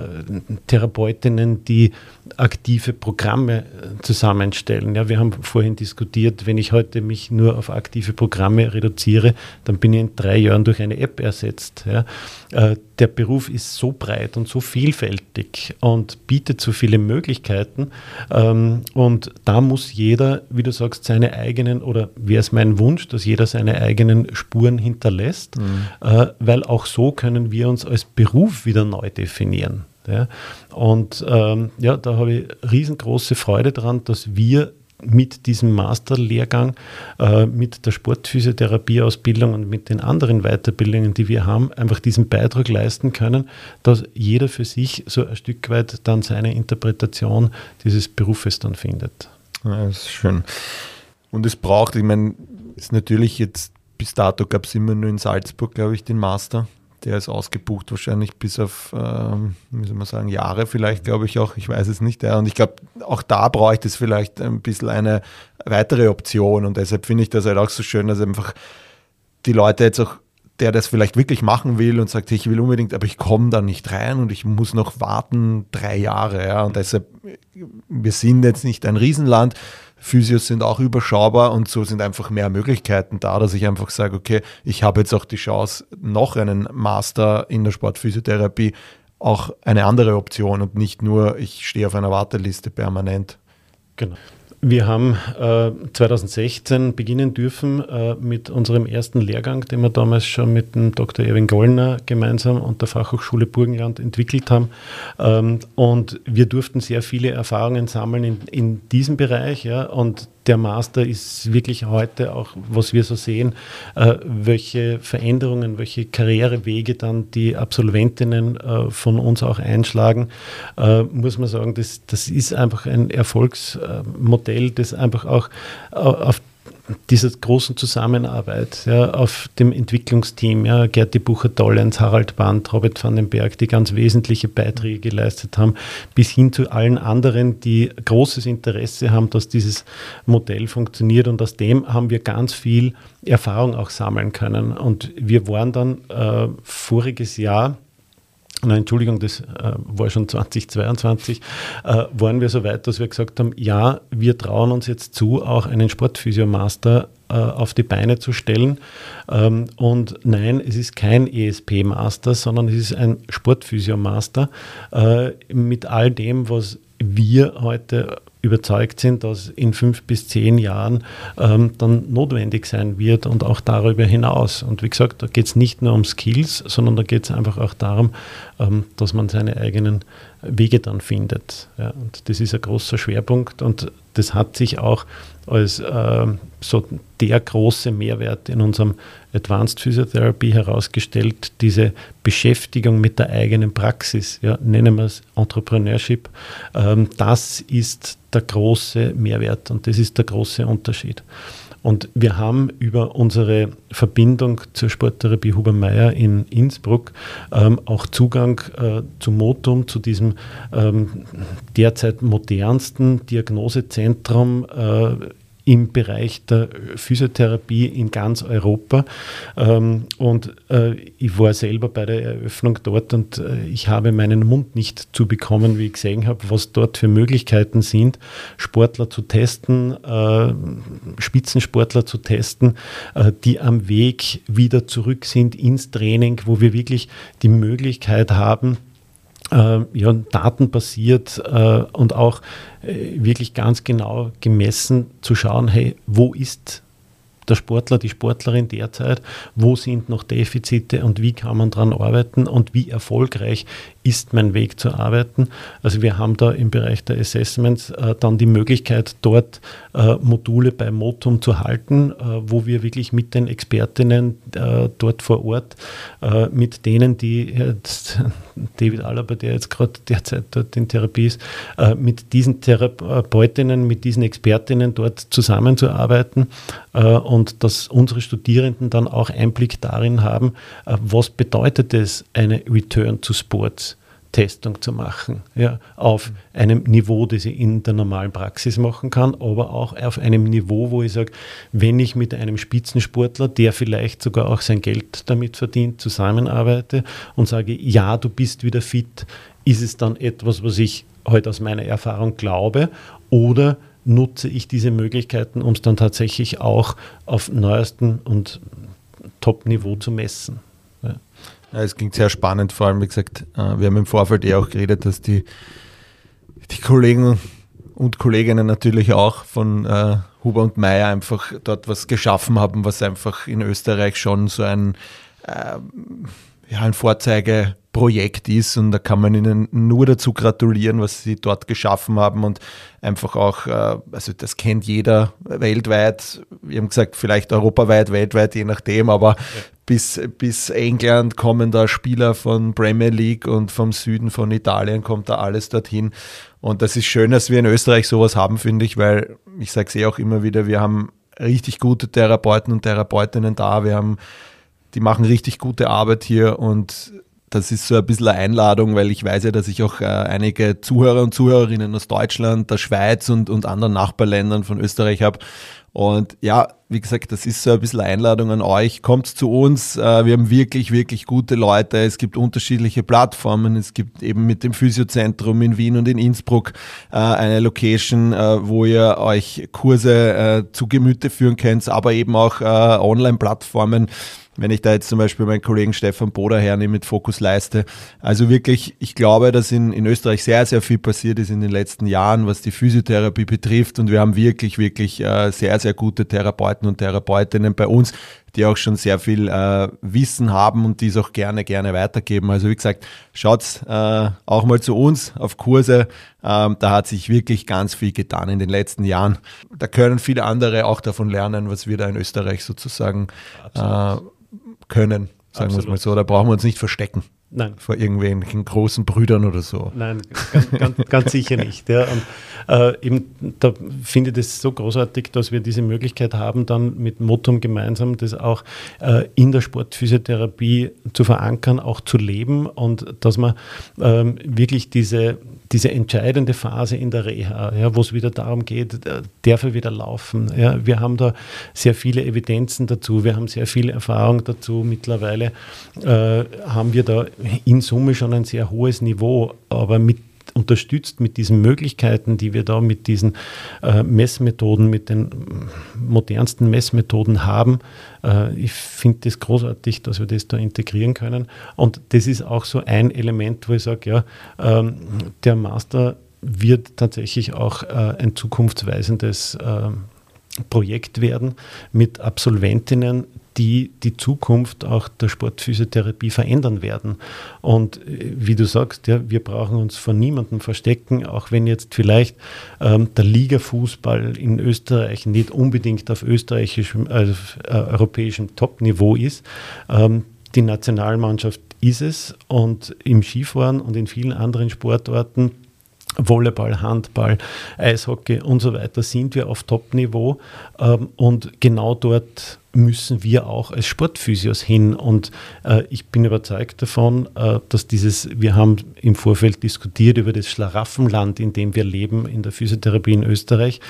Therapeutinnen, die aktive Programme äh, zusammenstellen. Ja, wir haben vorhin diskutiert, wenn ich heute mich nur auf aktive Programme reduziere, dann bin ich in drei Jahren durch eine App ersetzt. Ja. Äh, der Beruf ist so breit und so vielfältig und bietet so viele Möglichkeiten. Ähm, und da muss jeder, wie du sagst, seine eigenen, oder wäre es mein Wunsch, dass jeder seine eigenen Spuren hinterlässt, mhm. Äh, weil auch so können wir uns als Beruf wieder neu definieren. Ja. Und ähm, ja, da habe ich riesengroße Freude daran, dass wir mit diesem Masterlehrgang, äh, mit der Sportphysiotherapieausbildung und mit den anderen Weiterbildungen, die wir haben, einfach diesen Beitrag leisten können, dass jeder für sich so ein Stück weit dann seine Interpretation dieses Berufes dann findet. Ja, das ist schön. Und es braucht, ich meine, ist natürlich jetzt bis dato gab es immer nur in Salzburg, glaube ich, den Master. Der ist ausgebucht wahrscheinlich bis auf, ähm, wie soll man sagen, Jahre vielleicht, glaube ich auch. Ich weiß es nicht. Ja. Und ich glaube, auch da bräuchte es vielleicht ein bisschen eine weitere Option. Und deshalb finde ich das halt auch so schön, dass einfach die Leute jetzt auch der das vielleicht wirklich machen will und sagt, ich will unbedingt, aber ich komme da nicht rein und ich muss noch warten drei Jahre. Ja. Und deshalb, wir sind jetzt nicht ein Riesenland, Physios sind auch überschaubar und so sind einfach mehr Möglichkeiten da, dass ich einfach sage, okay, ich habe jetzt auch die Chance, noch einen Master in der Sportphysiotherapie, auch eine andere Option und nicht nur, ich stehe auf einer Warteliste permanent. Genau. Wir haben äh, 2016 beginnen dürfen äh, mit unserem ersten Lehrgang, den wir damals schon mit dem Dr. Erwin Gollner gemeinsam und der Fachhochschule Burgenland entwickelt haben. Ähm, und wir durften sehr viele Erfahrungen sammeln in, in diesem Bereich. Ja, und der Master ist wirklich heute auch, was wir so sehen, äh, welche Veränderungen, welche Karrierewege dann die Absolventinnen äh, von uns auch einschlagen, äh, muss man sagen, das, das ist einfach ein Erfolgsmodell, das einfach auch auf dieser großen Zusammenarbeit ja, auf dem Entwicklungsteam, ja, Gerti Bucher-Dollens, Harald Band, Robert van den Berg, die ganz wesentliche Beiträge geleistet haben, bis hin zu allen anderen, die großes Interesse haben, dass dieses Modell funktioniert. Und aus dem haben wir ganz viel Erfahrung auch sammeln können. Und wir waren dann äh, voriges Jahr, Nein, Entschuldigung, das äh, war schon 2022, äh, waren wir so weit, dass wir gesagt haben, ja, wir trauen uns jetzt zu, auch einen Sportphysiomaster äh, auf die Beine zu stellen. Ähm, und nein, es ist kein ESP-Master, sondern es ist ein Sportphysiomaster äh, mit all dem, was wir heute überzeugt sind, dass in fünf bis zehn Jahren ähm, dann notwendig sein wird und auch darüber hinaus. Und wie gesagt, da geht es nicht nur um Skills, sondern da geht es einfach auch darum, ähm, dass man seine eigenen Wege dann findet. Ja, und das ist ein großer Schwerpunkt und das hat sich auch als äh, so der große Mehrwert in unserem Advanced Physiotherapy herausgestellt, diese Beschäftigung mit der eigenen Praxis, ja, nennen wir es Entrepreneurship, ähm, das ist der große Mehrwert und das ist der große Unterschied. Und wir haben über unsere Verbindung zur Sporttherapie Huber-Meyer in Innsbruck ähm, auch Zugang äh, zum Motum, zu diesem ähm, derzeit modernsten Diagnosezentrum äh, im Bereich der Physiotherapie in ganz Europa. Ähm, und äh, ich war selber bei der Eröffnung dort und äh, ich habe meinen Mund nicht zubekommen, wie ich gesehen habe, was dort für Möglichkeiten sind, Sportler zu testen, äh, Spitzensportler zu testen, die am Weg wieder zurück sind ins Training, wo wir wirklich die Möglichkeit haben, äh, ja, datenbasiert äh, und auch äh, wirklich ganz genau gemessen zu schauen, hey, wo ist der Sportler, die Sportlerin derzeit, wo sind noch Defizite? Und wie kann man daran arbeiten? Und wie erfolgreich ist mein Weg zu arbeiten. Also wir haben da im Bereich der Assessments äh, dann die Möglichkeit, dort äh, Module bei Motum zu halten, äh, wo wir wirklich mit den Expertinnen äh, dort vor Ort, äh, mit denen, die jetzt, <laughs> David Alaba, der jetzt gerade derzeit dort in Therapie ist, äh, mit diesen Therapeutinnen, mit diesen Expertinnen dort zusammenzuarbeiten und dass unsere Studierenden dann auch Einblick darin haben, was bedeutet es, eine Return to Sports Testung zu machen, ja, auf einem Niveau, das ich in der normalen Praxis machen kann, aber auch auf einem Niveau, wo ich sage, wenn ich mit einem Spitzensportler, der vielleicht sogar auch sein Geld damit verdient, zusammenarbeite und sage, ja, du bist wieder fit, ist es dann etwas, was ich heute aus meiner Erfahrung glaube oder nutze ich diese Möglichkeiten, um es dann tatsächlich auch auf neuesten und Top-Niveau zu messen. Ja. Es klingt sehr spannend, vor allem, wie gesagt, äh, wir haben im Vorfeld eh auch geredet, dass die, die Kollegen und Kolleginnen natürlich auch von äh, Huber und Meyer einfach dort was geschaffen haben, was einfach in Österreich schon so ein, äh, ja, ein Vorzeigeprojekt ist. Und da kann man ihnen nur dazu gratulieren, was sie dort geschaffen haben und einfach auch, äh, also das kennt jeder weltweit, wir haben gesagt, vielleicht europaweit, weltweit, je nachdem, aber ja bis, bis England kommen da Spieler von Premier League und vom Süden von Italien kommt da alles dorthin. Und das ist schön, dass wir in Österreich sowas haben, finde ich, weil ich sage es eh auch immer wieder, wir haben richtig gute Therapeuten und Therapeutinnen da. Wir haben, die machen richtig gute Arbeit hier und das ist so ein bisschen eine Einladung, weil ich weiß ja, dass ich auch äh, einige Zuhörer und Zuhörerinnen aus Deutschland, der Schweiz und, und anderen Nachbarländern von Österreich habe. Und ja, wie gesagt, das ist so ein bisschen Einladung an euch. Kommt zu uns. Äh, wir haben wirklich, wirklich gute Leute. Es gibt unterschiedliche Plattformen. Es gibt eben mit dem Physiozentrum in Wien und in Innsbruck äh, eine Location, äh, wo ihr euch Kurse zu Gemüte führen könnt, aber eben auch Online-Plattformen wenn ich da jetzt zum Beispiel meinen Kollegen Stefan Boder hernehme mit Fokus Leiste. Also wirklich, ich glaube, dass in, in Österreich sehr, sehr viel passiert ist in den letzten Jahren, was die Physiotherapie betrifft. Und wir haben wirklich, wirklich äh, sehr, sehr gute Therapeuten und Therapeutinnen bei uns, die auch schon sehr viel äh, Wissen haben und dies auch gerne, gerne weitergeben. Also wie gesagt, schaut äh, auch mal zu uns auf Kurse. Ähm, da hat sich wirklich ganz viel getan in den letzten Jahren. Da können viele andere auch davon lernen, was wir da in Österreich sozusagen äh, können, sagen wir es mal so. Da brauchen wir uns nicht verstecken. Nein. Vor irgendwelchen großen Brüdern oder so. Nein, ganz, ganz, ganz sicher nicht. Ja. Und äh, eben, da finde ich es so großartig, dass wir diese Möglichkeit haben, dann mit Motum gemeinsam das auch äh, in der Sportphysiotherapie zu verankern, auch zu leben und dass man ähm, wirklich diese, diese entscheidende Phase in der Reha, ja, wo es wieder darum geht, äh, darf er wieder laufen. Ja. Wir haben da sehr viele Evidenzen dazu, wir haben sehr viel Erfahrung dazu. Mittlerweile äh, haben wir da in Summe schon ein sehr hohes Niveau, aber mit unterstützt mit diesen Möglichkeiten, die wir da mit diesen äh, Messmethoden, mit den modernsten Messmethoden haben. Äh, ich finde das großartig, dass wir das da integrieren können. Und das ist auch so ein Element, wo ich sage, ja, ähm, der Master wird tatsächlich auch äh, ein zukunftsweisendes ähm, Projekt werden mit Absolventinnen, die die Zukunft auch der Sportphysiotherapie verändern werden. Und äh, wie du sagst, ja, wir brauchen uns vor niemandem verstecken, auch wenn jetzt vielleicht ähm, der Ligafußball in Österreich nicht unbedingt auf österreichischem, also äh, europäischem Top-Niveau ist. Ähm, die Nationalmannschaft ist es und im Skifahren und in vielen anderen Sportarten Volleyball, Handball, Eishockey und so weiter sind wir auf Top-Niveau ähm, und genau dort müssen wir auch als Sportphysios hin. Und äh, ich bin überzeugt davon, äh, dass dieses, wir haben im Vorfeld diskutiert über das Schlaraffenland, in dem wir leben, in der Physiotherapie in Österreich,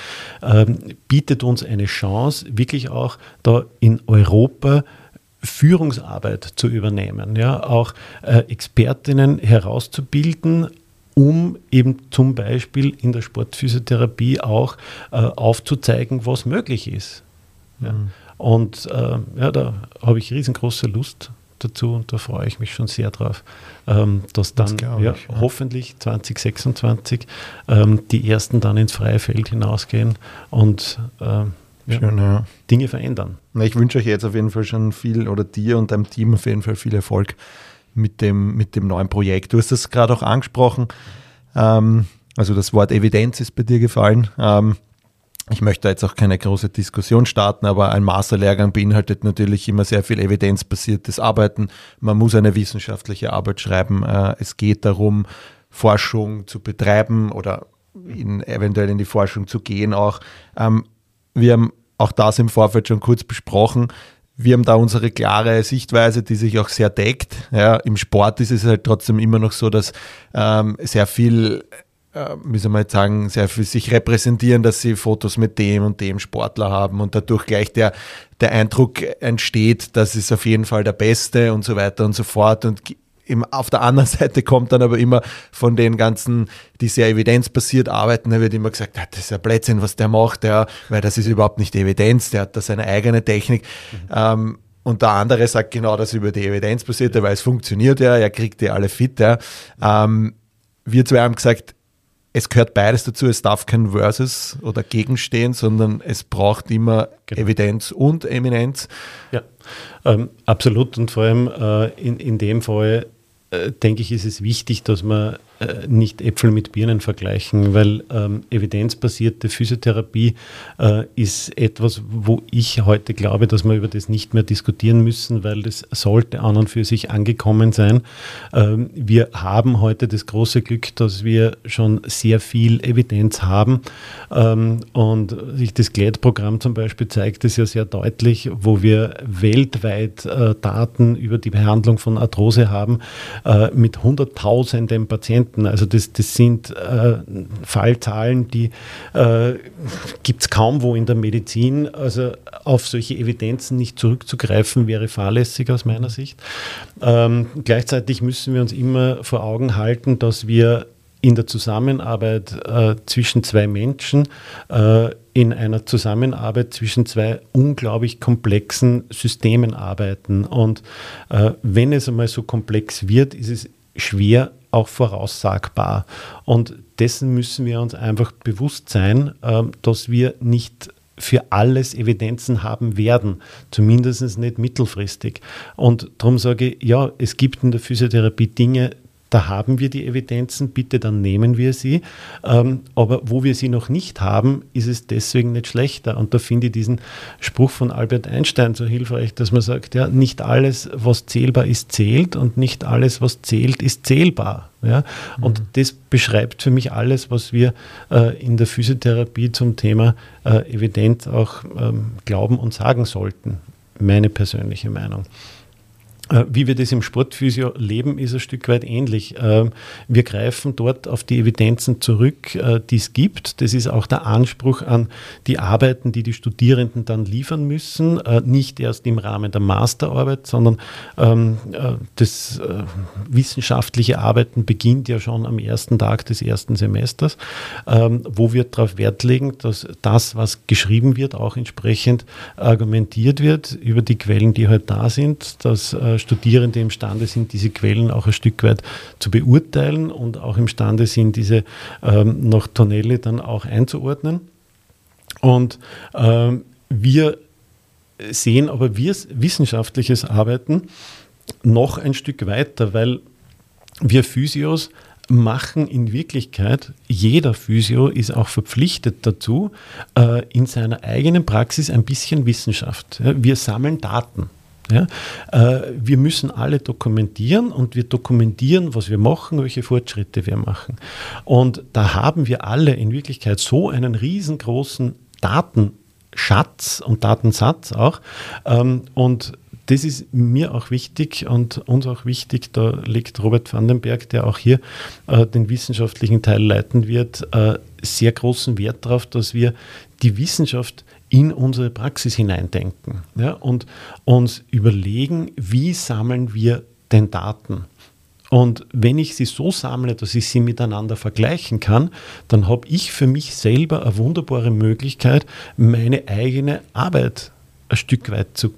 äh, bietet uns eine Chance, wirklich auch da in Europa Führungsarbeit zu übernehmen, ja, auch äh, Expertinnen herauszubilden, um eben zum Beispiel in der Sportphysiotherapie auch äh, aufzuzeigen, was möglich ist. Ja. Mhm. Und äh, ja, da habe ich riesengroße Lust dazu und da freue ich mich schon sehr drauf, ähm, dass dann das ja, ich, ja. hoffentlich 2026 ähm, die ersten dann ins freie Feld hinausgehen und äh, Schön, ja. Dinge verändern. Ich wünsche euch jetzt auf jeden Fall schon viel oder dir und deinem Team auf jeden Fall viel Erfolg mit dem, mit dem neuen Projekt. Du hast das gerade auch angesprochen. Ähm, also das Wort Evidenz ist bei dir gefallen. Ähm, ich möchte jetzt auch keine große Diskussion starten, aber ein Masterlehrgang beinhaltet natürlich immer sehr viel evidenzbasiertes Arbeiten. Man muss eine wissenschaftliche Arbeit schreiben. Äh, es geht darum, Forschung zu betreiben oder in, eventuell in die Forschung zu gehen auch. Ähm, wir haben auch das im Vorfeld schon kurz besprochen. Wir haben da unsere klare Sichtweise, die sich auch sehr deckt. Ja, Im Sport ist es halt trotzdem immer noch so, dass ähm, sehr viel äh, wie soll man jetzt sagen, sehr viel sich repräsentieren, dass sie Fotos mit dem und dem Sportler haben und dadurch gleich der, der Eindruck entsteht, das ist auf jeden Fall der Beste und so weiter und so fort. Und im, auf der anderen <laughs> Seite kommt dann aber immer von den ganzen, die sehr evidenzbasiert arbeiten, da wird immer gesagt, das ist ja Blödsinn, was der macht, ja, weil das ist überhaupt nicht Evidenz, der hat da seine eigene Technik. Mhm. Ähm, und der andere sagt genau das über die Evidenz basiert, weil es funktioniert ja, er kriegt die alle fit. Ja. Ähm, wir zwei haben gesagt, es gehört beides dazu. Es darf kein Versus oder Gegenstehen, sondern es braucht immer genau. Evidenz und Eminenz. Ja, ähm, absolut. Und vor allem äh, in, in dem Fall, denke ich, ist es wichtig, dass man äh, nicht Äpfel mit Birnen vergleichen, weil ähm, evidenzbasierte Physiotherapie äh, ist etwas, wo ich heute glaube, dass wir über das nicht mehr diskutieren müssen, weil das sollte an und für sich angekommen sein. Ähm, wir haben heute das große Glück, dass wir schon sehr viel Evidenz haben ähm, und sich das GLAD-Programm zum Beispiel zeigt es ja sehr deutlich, wo wir weltweit äh, Daten über die Behandlung von Arthrose haben äh, mit Hunderttausenden Patienten Patienten. Also das, das sind äh, Fallzahlen, die äh, gibt es kaum wo in der Medizin. Also auf solche Evidenzen nicht zurückzugreifen, wäre fahrlässig aus meiner Sicht. Ähm, gleichzeitig müssen wir uns immer vor Augen halten, dass wir in der Zusammenarbeit äh, zwischen zwei Menschen, äh, in einer Zusammenarbeit zwischen zwei unglaublich komplexen Systemen arbeiten. Und äh, wenn es einmal so komplex wird, ist es schwer auch voraussagbar. Und dessen müssen wir uns einfach bewusst sein, ähm, dass wir nicht für alles Evidenzen haben werden, zumindest nicht mittelfristig. Und darum sage ich, ja, es gibt in der Physiotherapie Dinge, da haben wir die Evidenzen, bitte dann nehmen wir sie. Ähm, aber wo wir sie noch nicht haben, ist es deswegen nicht schlechter. Und da finde ich diesen Spruch von Albert Einstein so hilfreich, dass man sagt, ja, nicht alles, was zählbar ist, zählt und nicht alles, was zählt, ist zählbar. Ja? Und mhm. das beschreibt für mich alles, was wir äh, in der Physiotherapie zum Thema äh, Evidenz auch ähm, glauben und sagen sollten. Meine persönliche Meinung. Äh, wie wir das im Sportphysio leben, ist ein Stück weit ähnlich. Ähm, wir greifen dort auf die Evidenzen zurück, äh, die es gibt. Das ist auch der Anspruch an die Arbeiten, die die Studierenden dann liefern müssen. Äh, nicht erst im Rahmen der Masterarbeit, sondern ähm, das wissenschaftliche Arbeiten beginnt ja schon am ersten Tag des ersten Semesters, ähm, wo wir darauf Wert legen, dass das, was geschrieben wird, auch entsprechend argumentiert wird über die Quellen, die halt da sind, dass Studierende imstande sind, diese Quellen auch ein Stück weit zu beurteilen und auch imstande sind, diese ähm, nach Tonelli dann auch einzuordnen. Und ähm, wir sehen aber wir wissenschaftliches Arbeiten noch ein Stück weiter, weil wir Physios machen in Wirklichkeit, jeder Physio ist auch verpflichtet dazu, äh, in seiner eigenen Praxis ein bisschen Wissenschaft. Wir sammeln Daten. Ja? Äh, wir müssen alle dokumentieren und wir dokumentieren, was wir machen, welche Fortschritte wir machen. Und da haben wir alle in Wirklichkeit so einen riesengroßen Datenschatz und Datensatz auch. Ähm, und das ist mir auch wichtig und uns auch wichtig, da legt Robert Vandenberg, der auch hier äh, den wissenschaftlichen Teil leiten wird, äh, sehr großen Wert darauf, dass wir die Wissenschaft in unsere Praxis hineindenken ja, und uns überlegen, wie sammeln wir denn Daten. Und wenn ich sie so sammle, dass ich sie miteinander vergleichen kann, dann habe ich für mich selber eine wunderbare Möglichkeit, meine eigene Arbeit ein Stück weit zu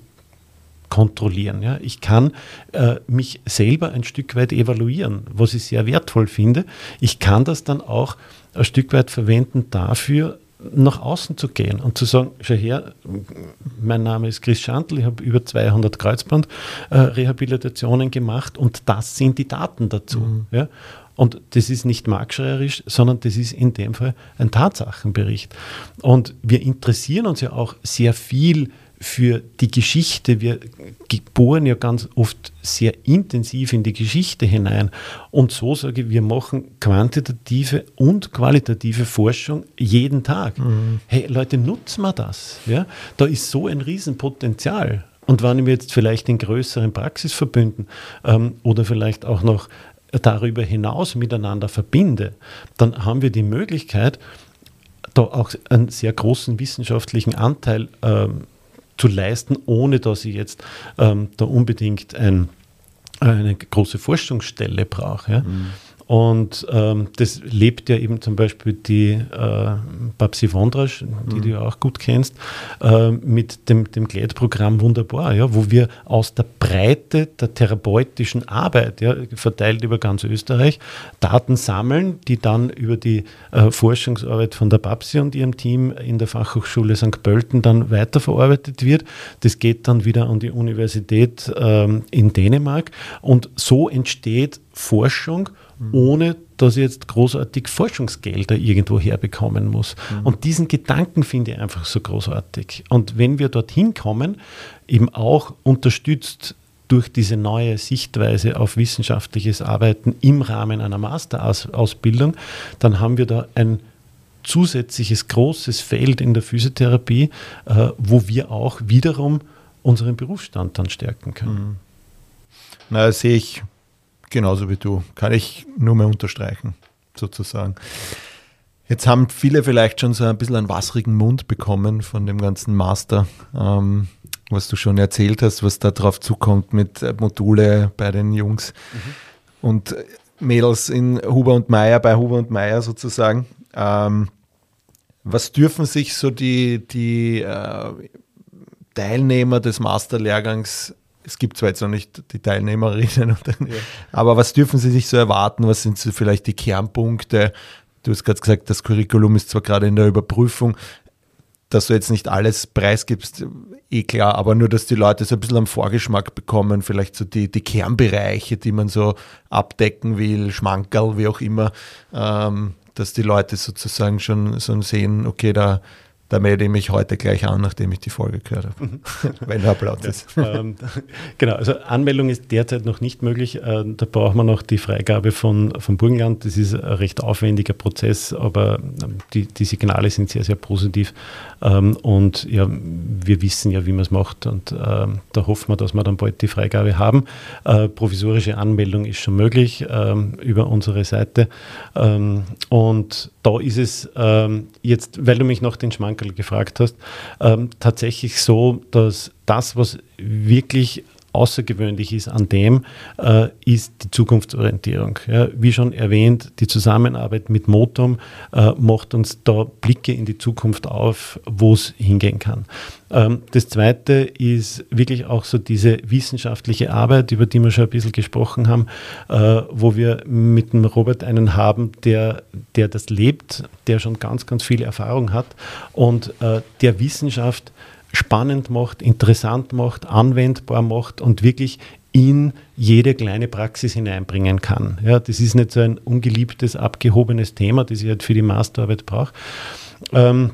kontrollieren. Ja. Ich kann äh, mich selber ein Stück weit evaluieren, was ich sehr wertvoll finde. Ich kann das dann auch ein Stück weit verwenden dafür, nach außen zu gehen und zu sagen, schau her, mein Name ist Chris Schandl, ich habe über 200 Kreuzbandrehabilitationen äh, gemacht und das sind die Daten dazu. Mhm. Ja? Und das ist nicht marktschreierisch, sondern das ist in dem Fall ein Tatsachenbericht. Und wir interessieren uns ja auch sehr viel für die Geschichte. Wir bohren ja ganz oft sehr intensiv in die Geschichte hinein. Und so sage ich, wir machen quantitative und qualitative Forschung jeden Tag. Mhm. Hey Leute, nutzen wir das. Ja? Da ist so ein Riesenpotenzial. Und wenn wir jetzt vielleicht in größeren Praxisverbünden ähm, oder vielleicht auch noch darüber hinaus miteinander verbinde, dann haben wir die Möglichkeit, da auch einen sehr großen wissenschaftlichen Anteil ähm, zu leisten, ohne dass ich jetzt ähm, da unbedingt ein, eine große Forschungsstelle brauche. Ja? Mhm. Und ähm, das lebt ja eben zum Beispiel die äh, Babsi Wondrasch, die mhm. du ja auch gut kennst, äh, mit dem, dem Gleitprogramm wunderbar, ja, wo wir aus der Breite der therapeutischen Arbeit, ja, verteilt über ganz Österreich, Daten sammeln, die dann über die äh, Forschungsarbeit von der Babsi und ihrem Team in der Fachhochschule St. Pölten dann weiterverarbeitet wird. Das geht dann wieder an die Universität ähm, in Dänemark und so entsteht Forschung. Ohne dass ich jetzt großartig Forschungsgelder irgendwo herbekommen muss. Mhm. Und diesen Gedanken finde ich einfach so großartig. Und wenn wir dorthin kommen, eben auch unterstützt durch diese neue Sichtweise auf wissenschaftliches Arbeiten im Rahmen einer Masterausbildung, dann haben wir da ein zusätzliches großes Feld in der Physiotherapie, äh, wo wir auch wiederum unseren Berufsstand dann stärken können. Mhm. Na, sehe ich Genauso wie du. Kann ich nur mehr unterstreichen, sozusagen. Jetzt haben viele vielleicht schon so ein bisschen einen wasserigen Mund bekommen von dem ganzen Master, ähm, was du schon erzählt hast, was da drauf zukommt mit äh, Module bei den Jungs mhm. und Mädels in Huber und Meier, bei Huber und Meier sozusagen. Ähm, was dürfen sich so die, die äh, Teilnehmer des Masterlehrgangs es gibt zwar jetzt noch nicht die Teilnehmerinnen, ja. aber was dürfen Sie sich so erwarten? Was sind so vielleicht die Kernpunkte? Du hast gerade gesagt, das Curriculum ist zwar gerade in der Überprüfung, dass du jetzt nicht alles preisgibst, eh klar, aber nur, dass die Leute so ein bisschen am Vorgeschmack bekommen, vielleicht so die, die Kernbereiche, die man so abdecken will, Schmankerl, wie auch immer, ähm, dass die Leute sozusagen schon so sehen, okay, da, da melde ich mich heute gleich an, nachdem ich die Folge gehört habe, mhm. <laughs> wenn da Platz ist. <laughs> Ähm, genau, also Anmeldung ist derzeit noch nicht möglich. Äh, da braucht man noch die Freigabe von, vom Burgenland. Das ist ein recht aufwendiger Prozess, aber ähm, die, die Signale sind sehr, sehr positiv. Ähm, und ja, wir wissen ja, wie man es macht und ähm, da hoffen wir, dass wir dann bald die Freigabe haben. Äh, provisorische Anmeldung ist schon möglich ähm, über unsere Seite. Ähm, und da ist es jetzt, weil du mich nach den Schmank Merkel gefragt hast, ähm, tatsächlich so, dass das, was wirklich außergewöhnlich ist an dem, äh, ist die Zukunftsorientierung. Ja, wie schon erwähnt, die Zusammenarbeit mit Motum äh, macht uns da Blicke in die Zukunft auf, wo es hingehen kann. Ähm, das Zweite ist wirklich auch so diese wissenschaftliche Arbeit, über die wir schon ein bisschen gesprochen haben, äh, wo wir mit dem Robert einen haben, der, der das lebt, der schon ganz, ganz viel Erfahrung hat und äh, der Wissenschaft spannend macht, interessant macht, anwendbar macht und wirklich in jede kleine Praxis hineinbringen kann. Ja, das ist nicht so ein ungeliebtes, abgehobenes Thema, das ich halt für die Masterarbeit brauche. Ähm,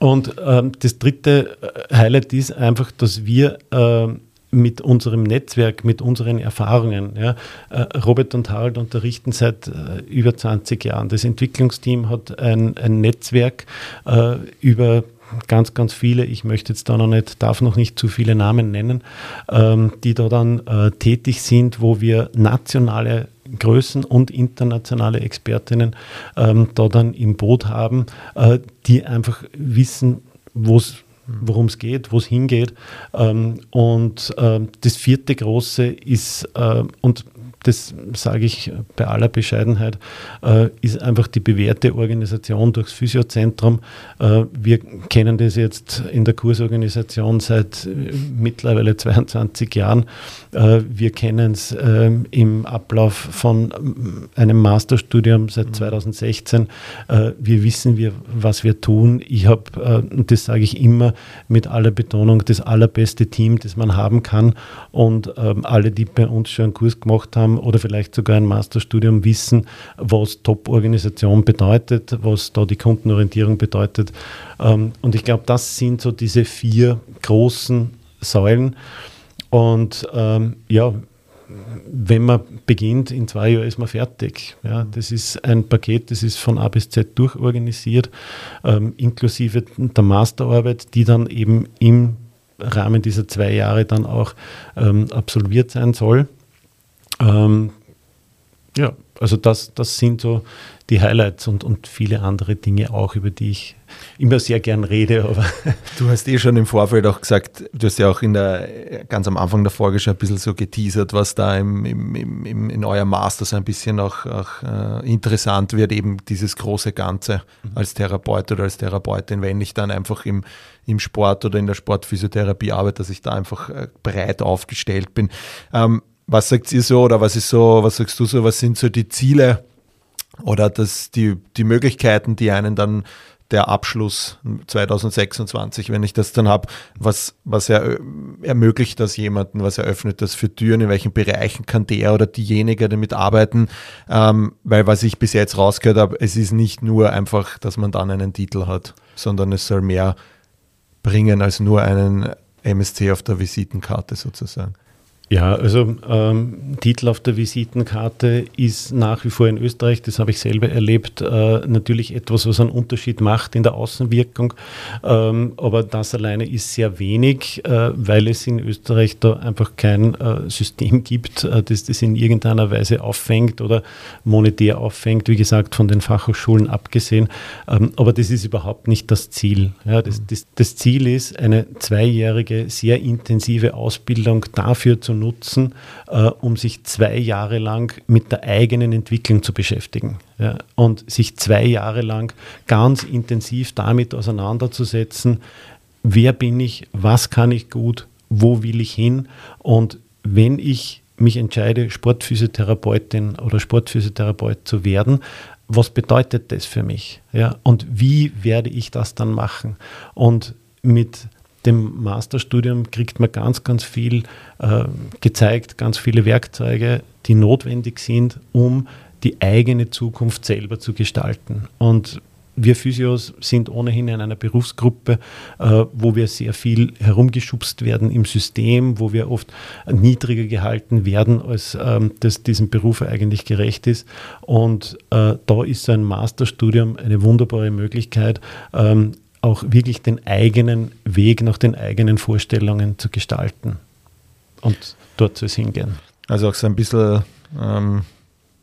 und ähm, das dritte äh, Highlight ist einfach, dass wir äh, mit unserem Netzwerk, mit unseren Erfahrungen. Ja. Äh, Robert und Harald unterrichten seit äh, über 20 Jahren. Das Entwicklungsteam hat ein, ein Netzwerk äh, über ganz, ganz viele, ich möchte jetzt da noch nicht, darf noch nicht zu viele Namen nennen, ähm, die da dann äh, tätig sind, wo wir nationale Größen und internationale Expertinnen ähm, da dann im Boot haben, äh, die einfach wissen, wo es worum es geht, wo es hingeht. Ähm, und ähm, das vierte große ist, äh, und das sage ich bei aller Bescheidenheit, äh, ist einfach die bewährte Organisation durchs Physiozentrum. Äh, wir kennen das jetzt in der Kursorganisation seit äh, mittlerweile 22 Jahren. Äh, wir kennen es ähm, im Ablauf von äh, einem Masterstudium seit 2016. Äh, wir wissen, wir, was wir tun. Ich habe, und das sage ich immer mit aller Betonung, das allerbeste Team, das man haben kann. Und ähm, alle, die bei uns schon einen Kurs gemacht haben, oder vielleicht sogar ein Masterstudium wissen, was Top-Organisation bedeutet, was da die Kundenorientierung bedeutet. Ähm, und ich glaube, das sind so diese vier großen Säulen. Und ähm, ja, wenn man beginnt, in zwei Jahren ist man fertig. Ja, das ist ein Paket, das ist von A bis Z durchorganisiert, ähm, inklusive der Masterarbeit, die dann eben im Rahmen dieser zwei Jahre dann auch ähm, absolviert sein soll. Ähm, ja, also das, das sind so die Highlights und, und viele andere Dinge auch, über die ich immer sehr gern rede. Aber du hast eh schon im Vorfeld auch gesagt, du hast ja auch in der, ganz am Anfang der Folge schon ein bisschen so geteasert, was da im, im, im, in eurem Master so ein bisschen auch, auch äh, interessant wird, eben dieses große Ganze mhm. als Therapeut oder als Therapeutin, wenn ich dann einfach im, im Sport oder in der Sportphysiotherapie arbeite, dass ich da einfach äh, breit aufgestellt bin. Ähm, was sagt ihr so oder was ist so, was sagst du so, was sind so die Ziele oder das, die, die Möglichkeiten, die einen dann der Abschluss 2026, wenn ich das dann habe, was, was er, ermöglicht das jemanden, was eröffnet das für Türen, in welchen Bereichen kann der oder diejenige damit arbeiten, ähm, weil was ich bis jetzt rausgehört habe, es ist nicht nur einfach, dass man dann einen Titel hat, sondern es soll mehr bringen als nur einen MSC auf der Visitenkarte sozusagen. Ja, also ähm, Titel auf der Visitenkarte ist nach wie vor in Österreich, das habe ich selber erlebt, äh, natürlich etwas, was einen Unterschied macht in der Außenwirkung. Ähm, aber das alleine ist sehr wenig, äh, weil es in Österreich da einfach kein äh, System gibt, äh, das das in irgendeiner Weise auffängt oder monetär auffängt, wie gesagt, von den Fachhochschulen abgesehen. Ähm, aber das ist überhaupt nicht das Ziel. Ja, das, das, das Ziel ist eine zweijährige, sehr intensive Ausbildung dafür zu nutzen, äh, um sich zwei Jahre lang mit der eigenen Entwicklung zu beschäftigen. Ja, und sich zwei Jahre lang ganz intensiv damit auseinanderzusetzen, wer bin ich, was kann ich gut, wo will ich hin und wenn ich mich entscheide, Sportphysiotherapeutin oder Sportphysiotherapeut zu werden, was bedeutet das für mich? Ja, und wie werde ich das dann machen? Und mit dem Masterstudium kriegt man ganz, ganz viel äh, gezeigt, ganz viele Werkzeuge, die notwendig sind, um die eigene Zukunft selber zu gestalten. Und wir Physios sind ohnehin in einer Berufsgruppe, äh, wo wir sehr viel herumgeschubst werden im System, wo wir oft niedriger gehalten werden, als ähm, das diesem Beruf eigentlich gerecht ist. Und äh, da ist so ein Masterstudium eine wunderbare Möglichkeit, ähm, auch wirklich den eigenen Weg nach den eigenen Vorstellungen zu gestalten. Und dort es hingehen. Also auch so ein bisschen ähm,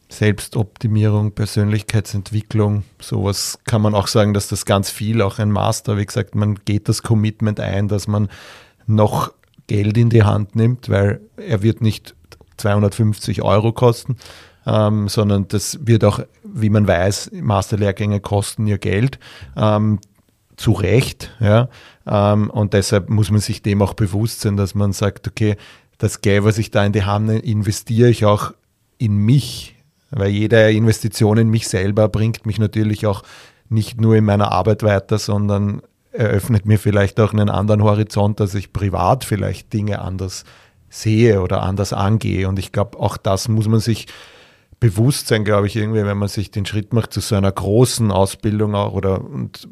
Selbstoptimierung, Persönlichkeitsentwicklung, sowas kann man auch sagen, dass das ganz viel, auch ein Master, wie gesagt, man geht das Commitment ein, dass man noch Geld in die Hand nimmt, weil er wird nicht 250 Euro kosten, ähm, sondern das wird auch, wie man weiß, Masterlehrgänge kosten ihr Geld. Ähm, zu Recht. Ja? Ähm, und deshalb muss man sich dem auch bewusst sein, dass man sagt, okay, das Geld, was ich da in die Hand investiere ich auch in mich, weil jede Investition in mich selber bringt mich natürlich auch nicht nur in meiner Arbeit weiter, sondern eröffnet mir vielleicht auch einen anderen Horizont, dass ich privat vielleicht Dinge anders sehe oder anders angehe. Und ich glaube, auch das muss man sich bewusst sein, glaube ich, irgendwie, wenn man sich den Schritt macht zu so einer großen Ausbildung auch oder und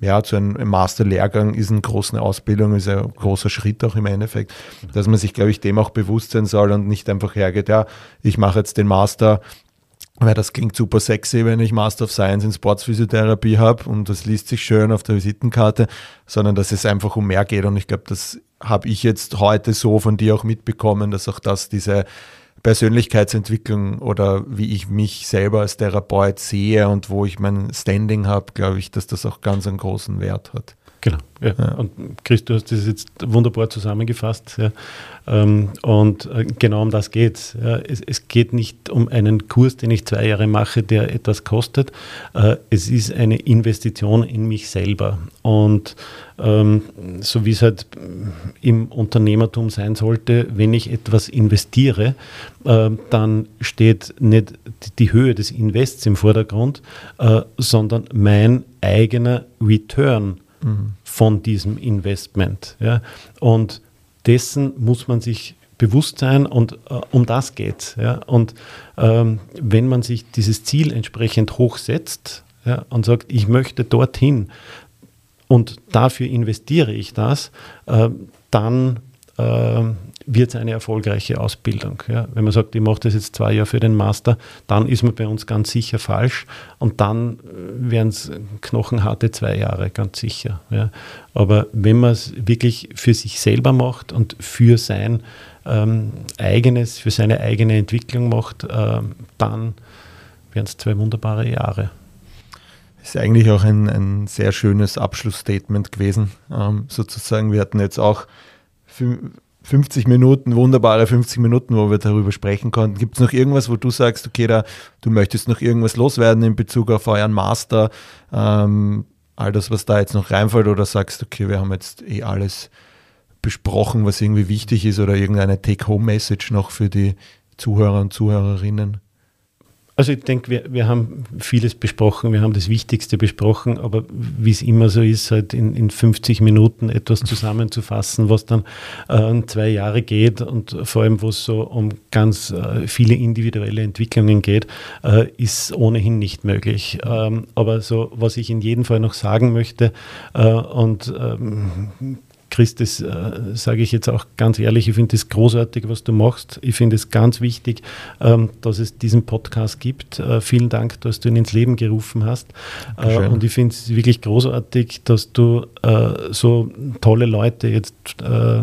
ja, zu einem Masterlehrgang ist eine große Ausbildung, ist ein großer Schritt auch im Endeffekt, dass man sich, glaube ich, dem auch bewusst sein soll und nicht einfach hergeht, ja, ich mache jetzt den Master, weil das klingt super sexy, wenn ich Master of Science in Sportsphysiotherapie habe und das liest sich schön auf der Visitenkarte, sondern dass es einfach um mehr geht und ich glaube, das habe ich jetzt heute so von dir auch mitbekommen, dass auch das diese Persönlichkeitsentwicklung oder wie ich mich selber als Therapeut sehe und wo ich mein Standing habe, glaube ich, dass das auch ganz einen großen Wert hat. Genau. Ja. ja. Und Chris, du hast das jetzt wunderbar zusammengefasst. Ja. Ähm, und äh, genau um das geht es. Es geht nicht um einen Kurs, den ich zwei Jahre mache, der etwas kostet. Äh, es ist eine Investition in mich selber. Und ähm, so wie es halt im Unternehmertum sein sollte, wenn ich etwas investiere, äh, dann steht nicht die Höhe des Invests im Vordergrund, sondern mein eigener Return von diesem Investment. Ja. Und dessen muss man sich bewusst sein und äh, um das geht es. Ja. Und ähm, wenn man sich dieses Ziel entsprechend hochsetzt ja, und sagt, ich möchte dorthin und dafür investiere ich das, äh, dann äh, wird es eine erfolgreiche Ausbildung. Ja. Wenn man sagt, ich mache das jetzt zwei Jahre für den Master, dann ist man bei uns ganz sicher falsch und dann äh, werden es knochenharte zwei Jahre, ganz sicher. Ja. Aber wenn man es wirklich für sich selber macht und für sein ähm, eigenes, für seine eigene Entwicklung macht, äh, dann werden es zwei wunderbare Jahre. Ist eigentlich auch ein, ein sehr schönes Abschlussstatement gewesen. Ähm, sozusagen, wir hatten jetzt auch 50 Minuten, wunderbare 50 Minuten, wo wir darüber sprechen konnten. Gibt es noch irgendwas, wo du sagst, okay, da, du möchtest noch irgendwas loswerden in Bezug auf euren Master? Ähm, all das, was da jetzt noch reinfällt, oder sagst, okay, wir haben jetzt eh alles besprochen, was irgendwie wichtig ist, oder irgendeine Take-Home-Message noch für die Zuhörer und Zuhörerinnen? Also ich denke, wir, wir haben vieles besprochen, wir haben das Wichtigste besprochen, aber wie es immer so ist, halt in, in 50 Minuten etwas <laughs> zusammenzufassen, was dann äh, zwei Jahre geht und vor allem, wo es so um ganz äh, viele individuelle Entwicklungen geht, äh, ist ohnehin nicht möglich. Ähm, aber so, was ich in jedem Fall noch sagen möchte äh, und ähm, Chris, das äh, sage ich jetzt auch ganz ehrlich, ich finde das großartig, was du machst. Ich finde es ganz wichtig, ähm, dass es diesen Podcast gibt. Äh, vielen Dank, dass du ihn ins Leben gerufen hast. Äh, und ich finde es wirklich großartig, dass du äh, so tolle Leute jetzt äh,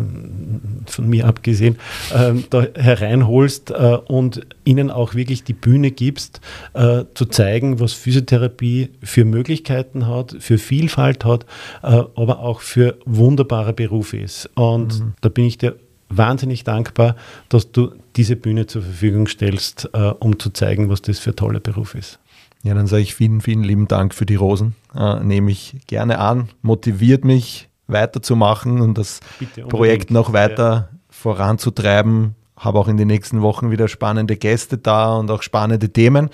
von mir abgesehen ähm, da hereinholst äh, und ihnen auch wirklich die Bühne gibst, zu zeigen, was Physiotherapie für Möglichkeiten hat, für Vielfalt hat, aber auch für wunderbare Beruf ist. Und mhm. da bin ich dir wahnsinnig dankbar, dass du diese Bühne zur Verfügung stellst, äh, um zu zeigen, was das für ein toller Beruf ist. Ja, dann sage ich vielen, vielen lieben Dank für die Rosen. Äh, nehme ich gerne an, motiviert mich weiterzumachen und das Projekt noch weiter ja. voranzutreiben. Habe auch in den nächsten Wochen wieder spannende Gäste da und auch spannende Themen.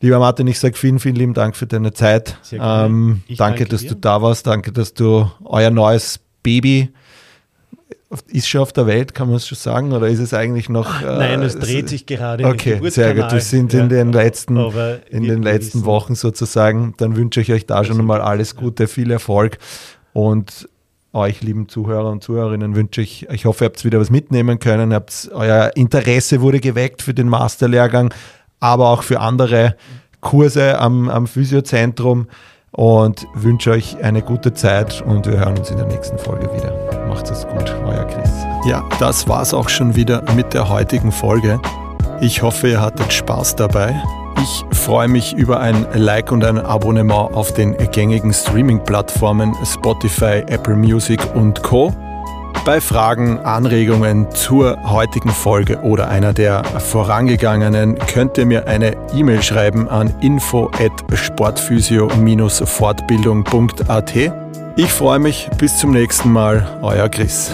Lieber Martin, ich sage vielen, vielen lieben Dank für deine Zeit. Ähm, danke, danke, dass du da warst. Danke, dass du euer neues Baby ist schon auf der Welt, kann man es schon sagen, oder ist es eigentlich noch? Äh, Nein, es dreht sich gerade. Okay, sehr gut. Wir sind in den letzten, in den letzten Wochen sozusagen. Dann wünsche ich euch da schon mal alles Gute, viel Erfolg und euch, lieben Zuhörer und Zuhörerinnen, wünsche ich, ich hoffe, ihr habt wieder was mitnehmen können. Habt, euer Interesse wurde geweckt für den Masterlehrgang, aber auch für andere Kurse am, am Physiozentrum und wünsche euch eine gute Zeit und wir hören uns in der nächsten Folge wieder. Macht es gut, euer Chris. Ja, das war's auch schon wieder mit der heutigen Folge. Ich hoffe, ihr hattet Spaß dabei. Ich freue mich über ein Like und ein Abonnement auf den gängigen Streaming-Plattformen Spotify, Apple Music und Co. Bei Fragen, Anregungen zur heutigen Folge oder einer der vorangegangenen könnt ihr mir eine E-Mail schreiben an info at sportphysio-fortbildung.at. Ich freue mich, bis zum nächsten Mal, euer Chris.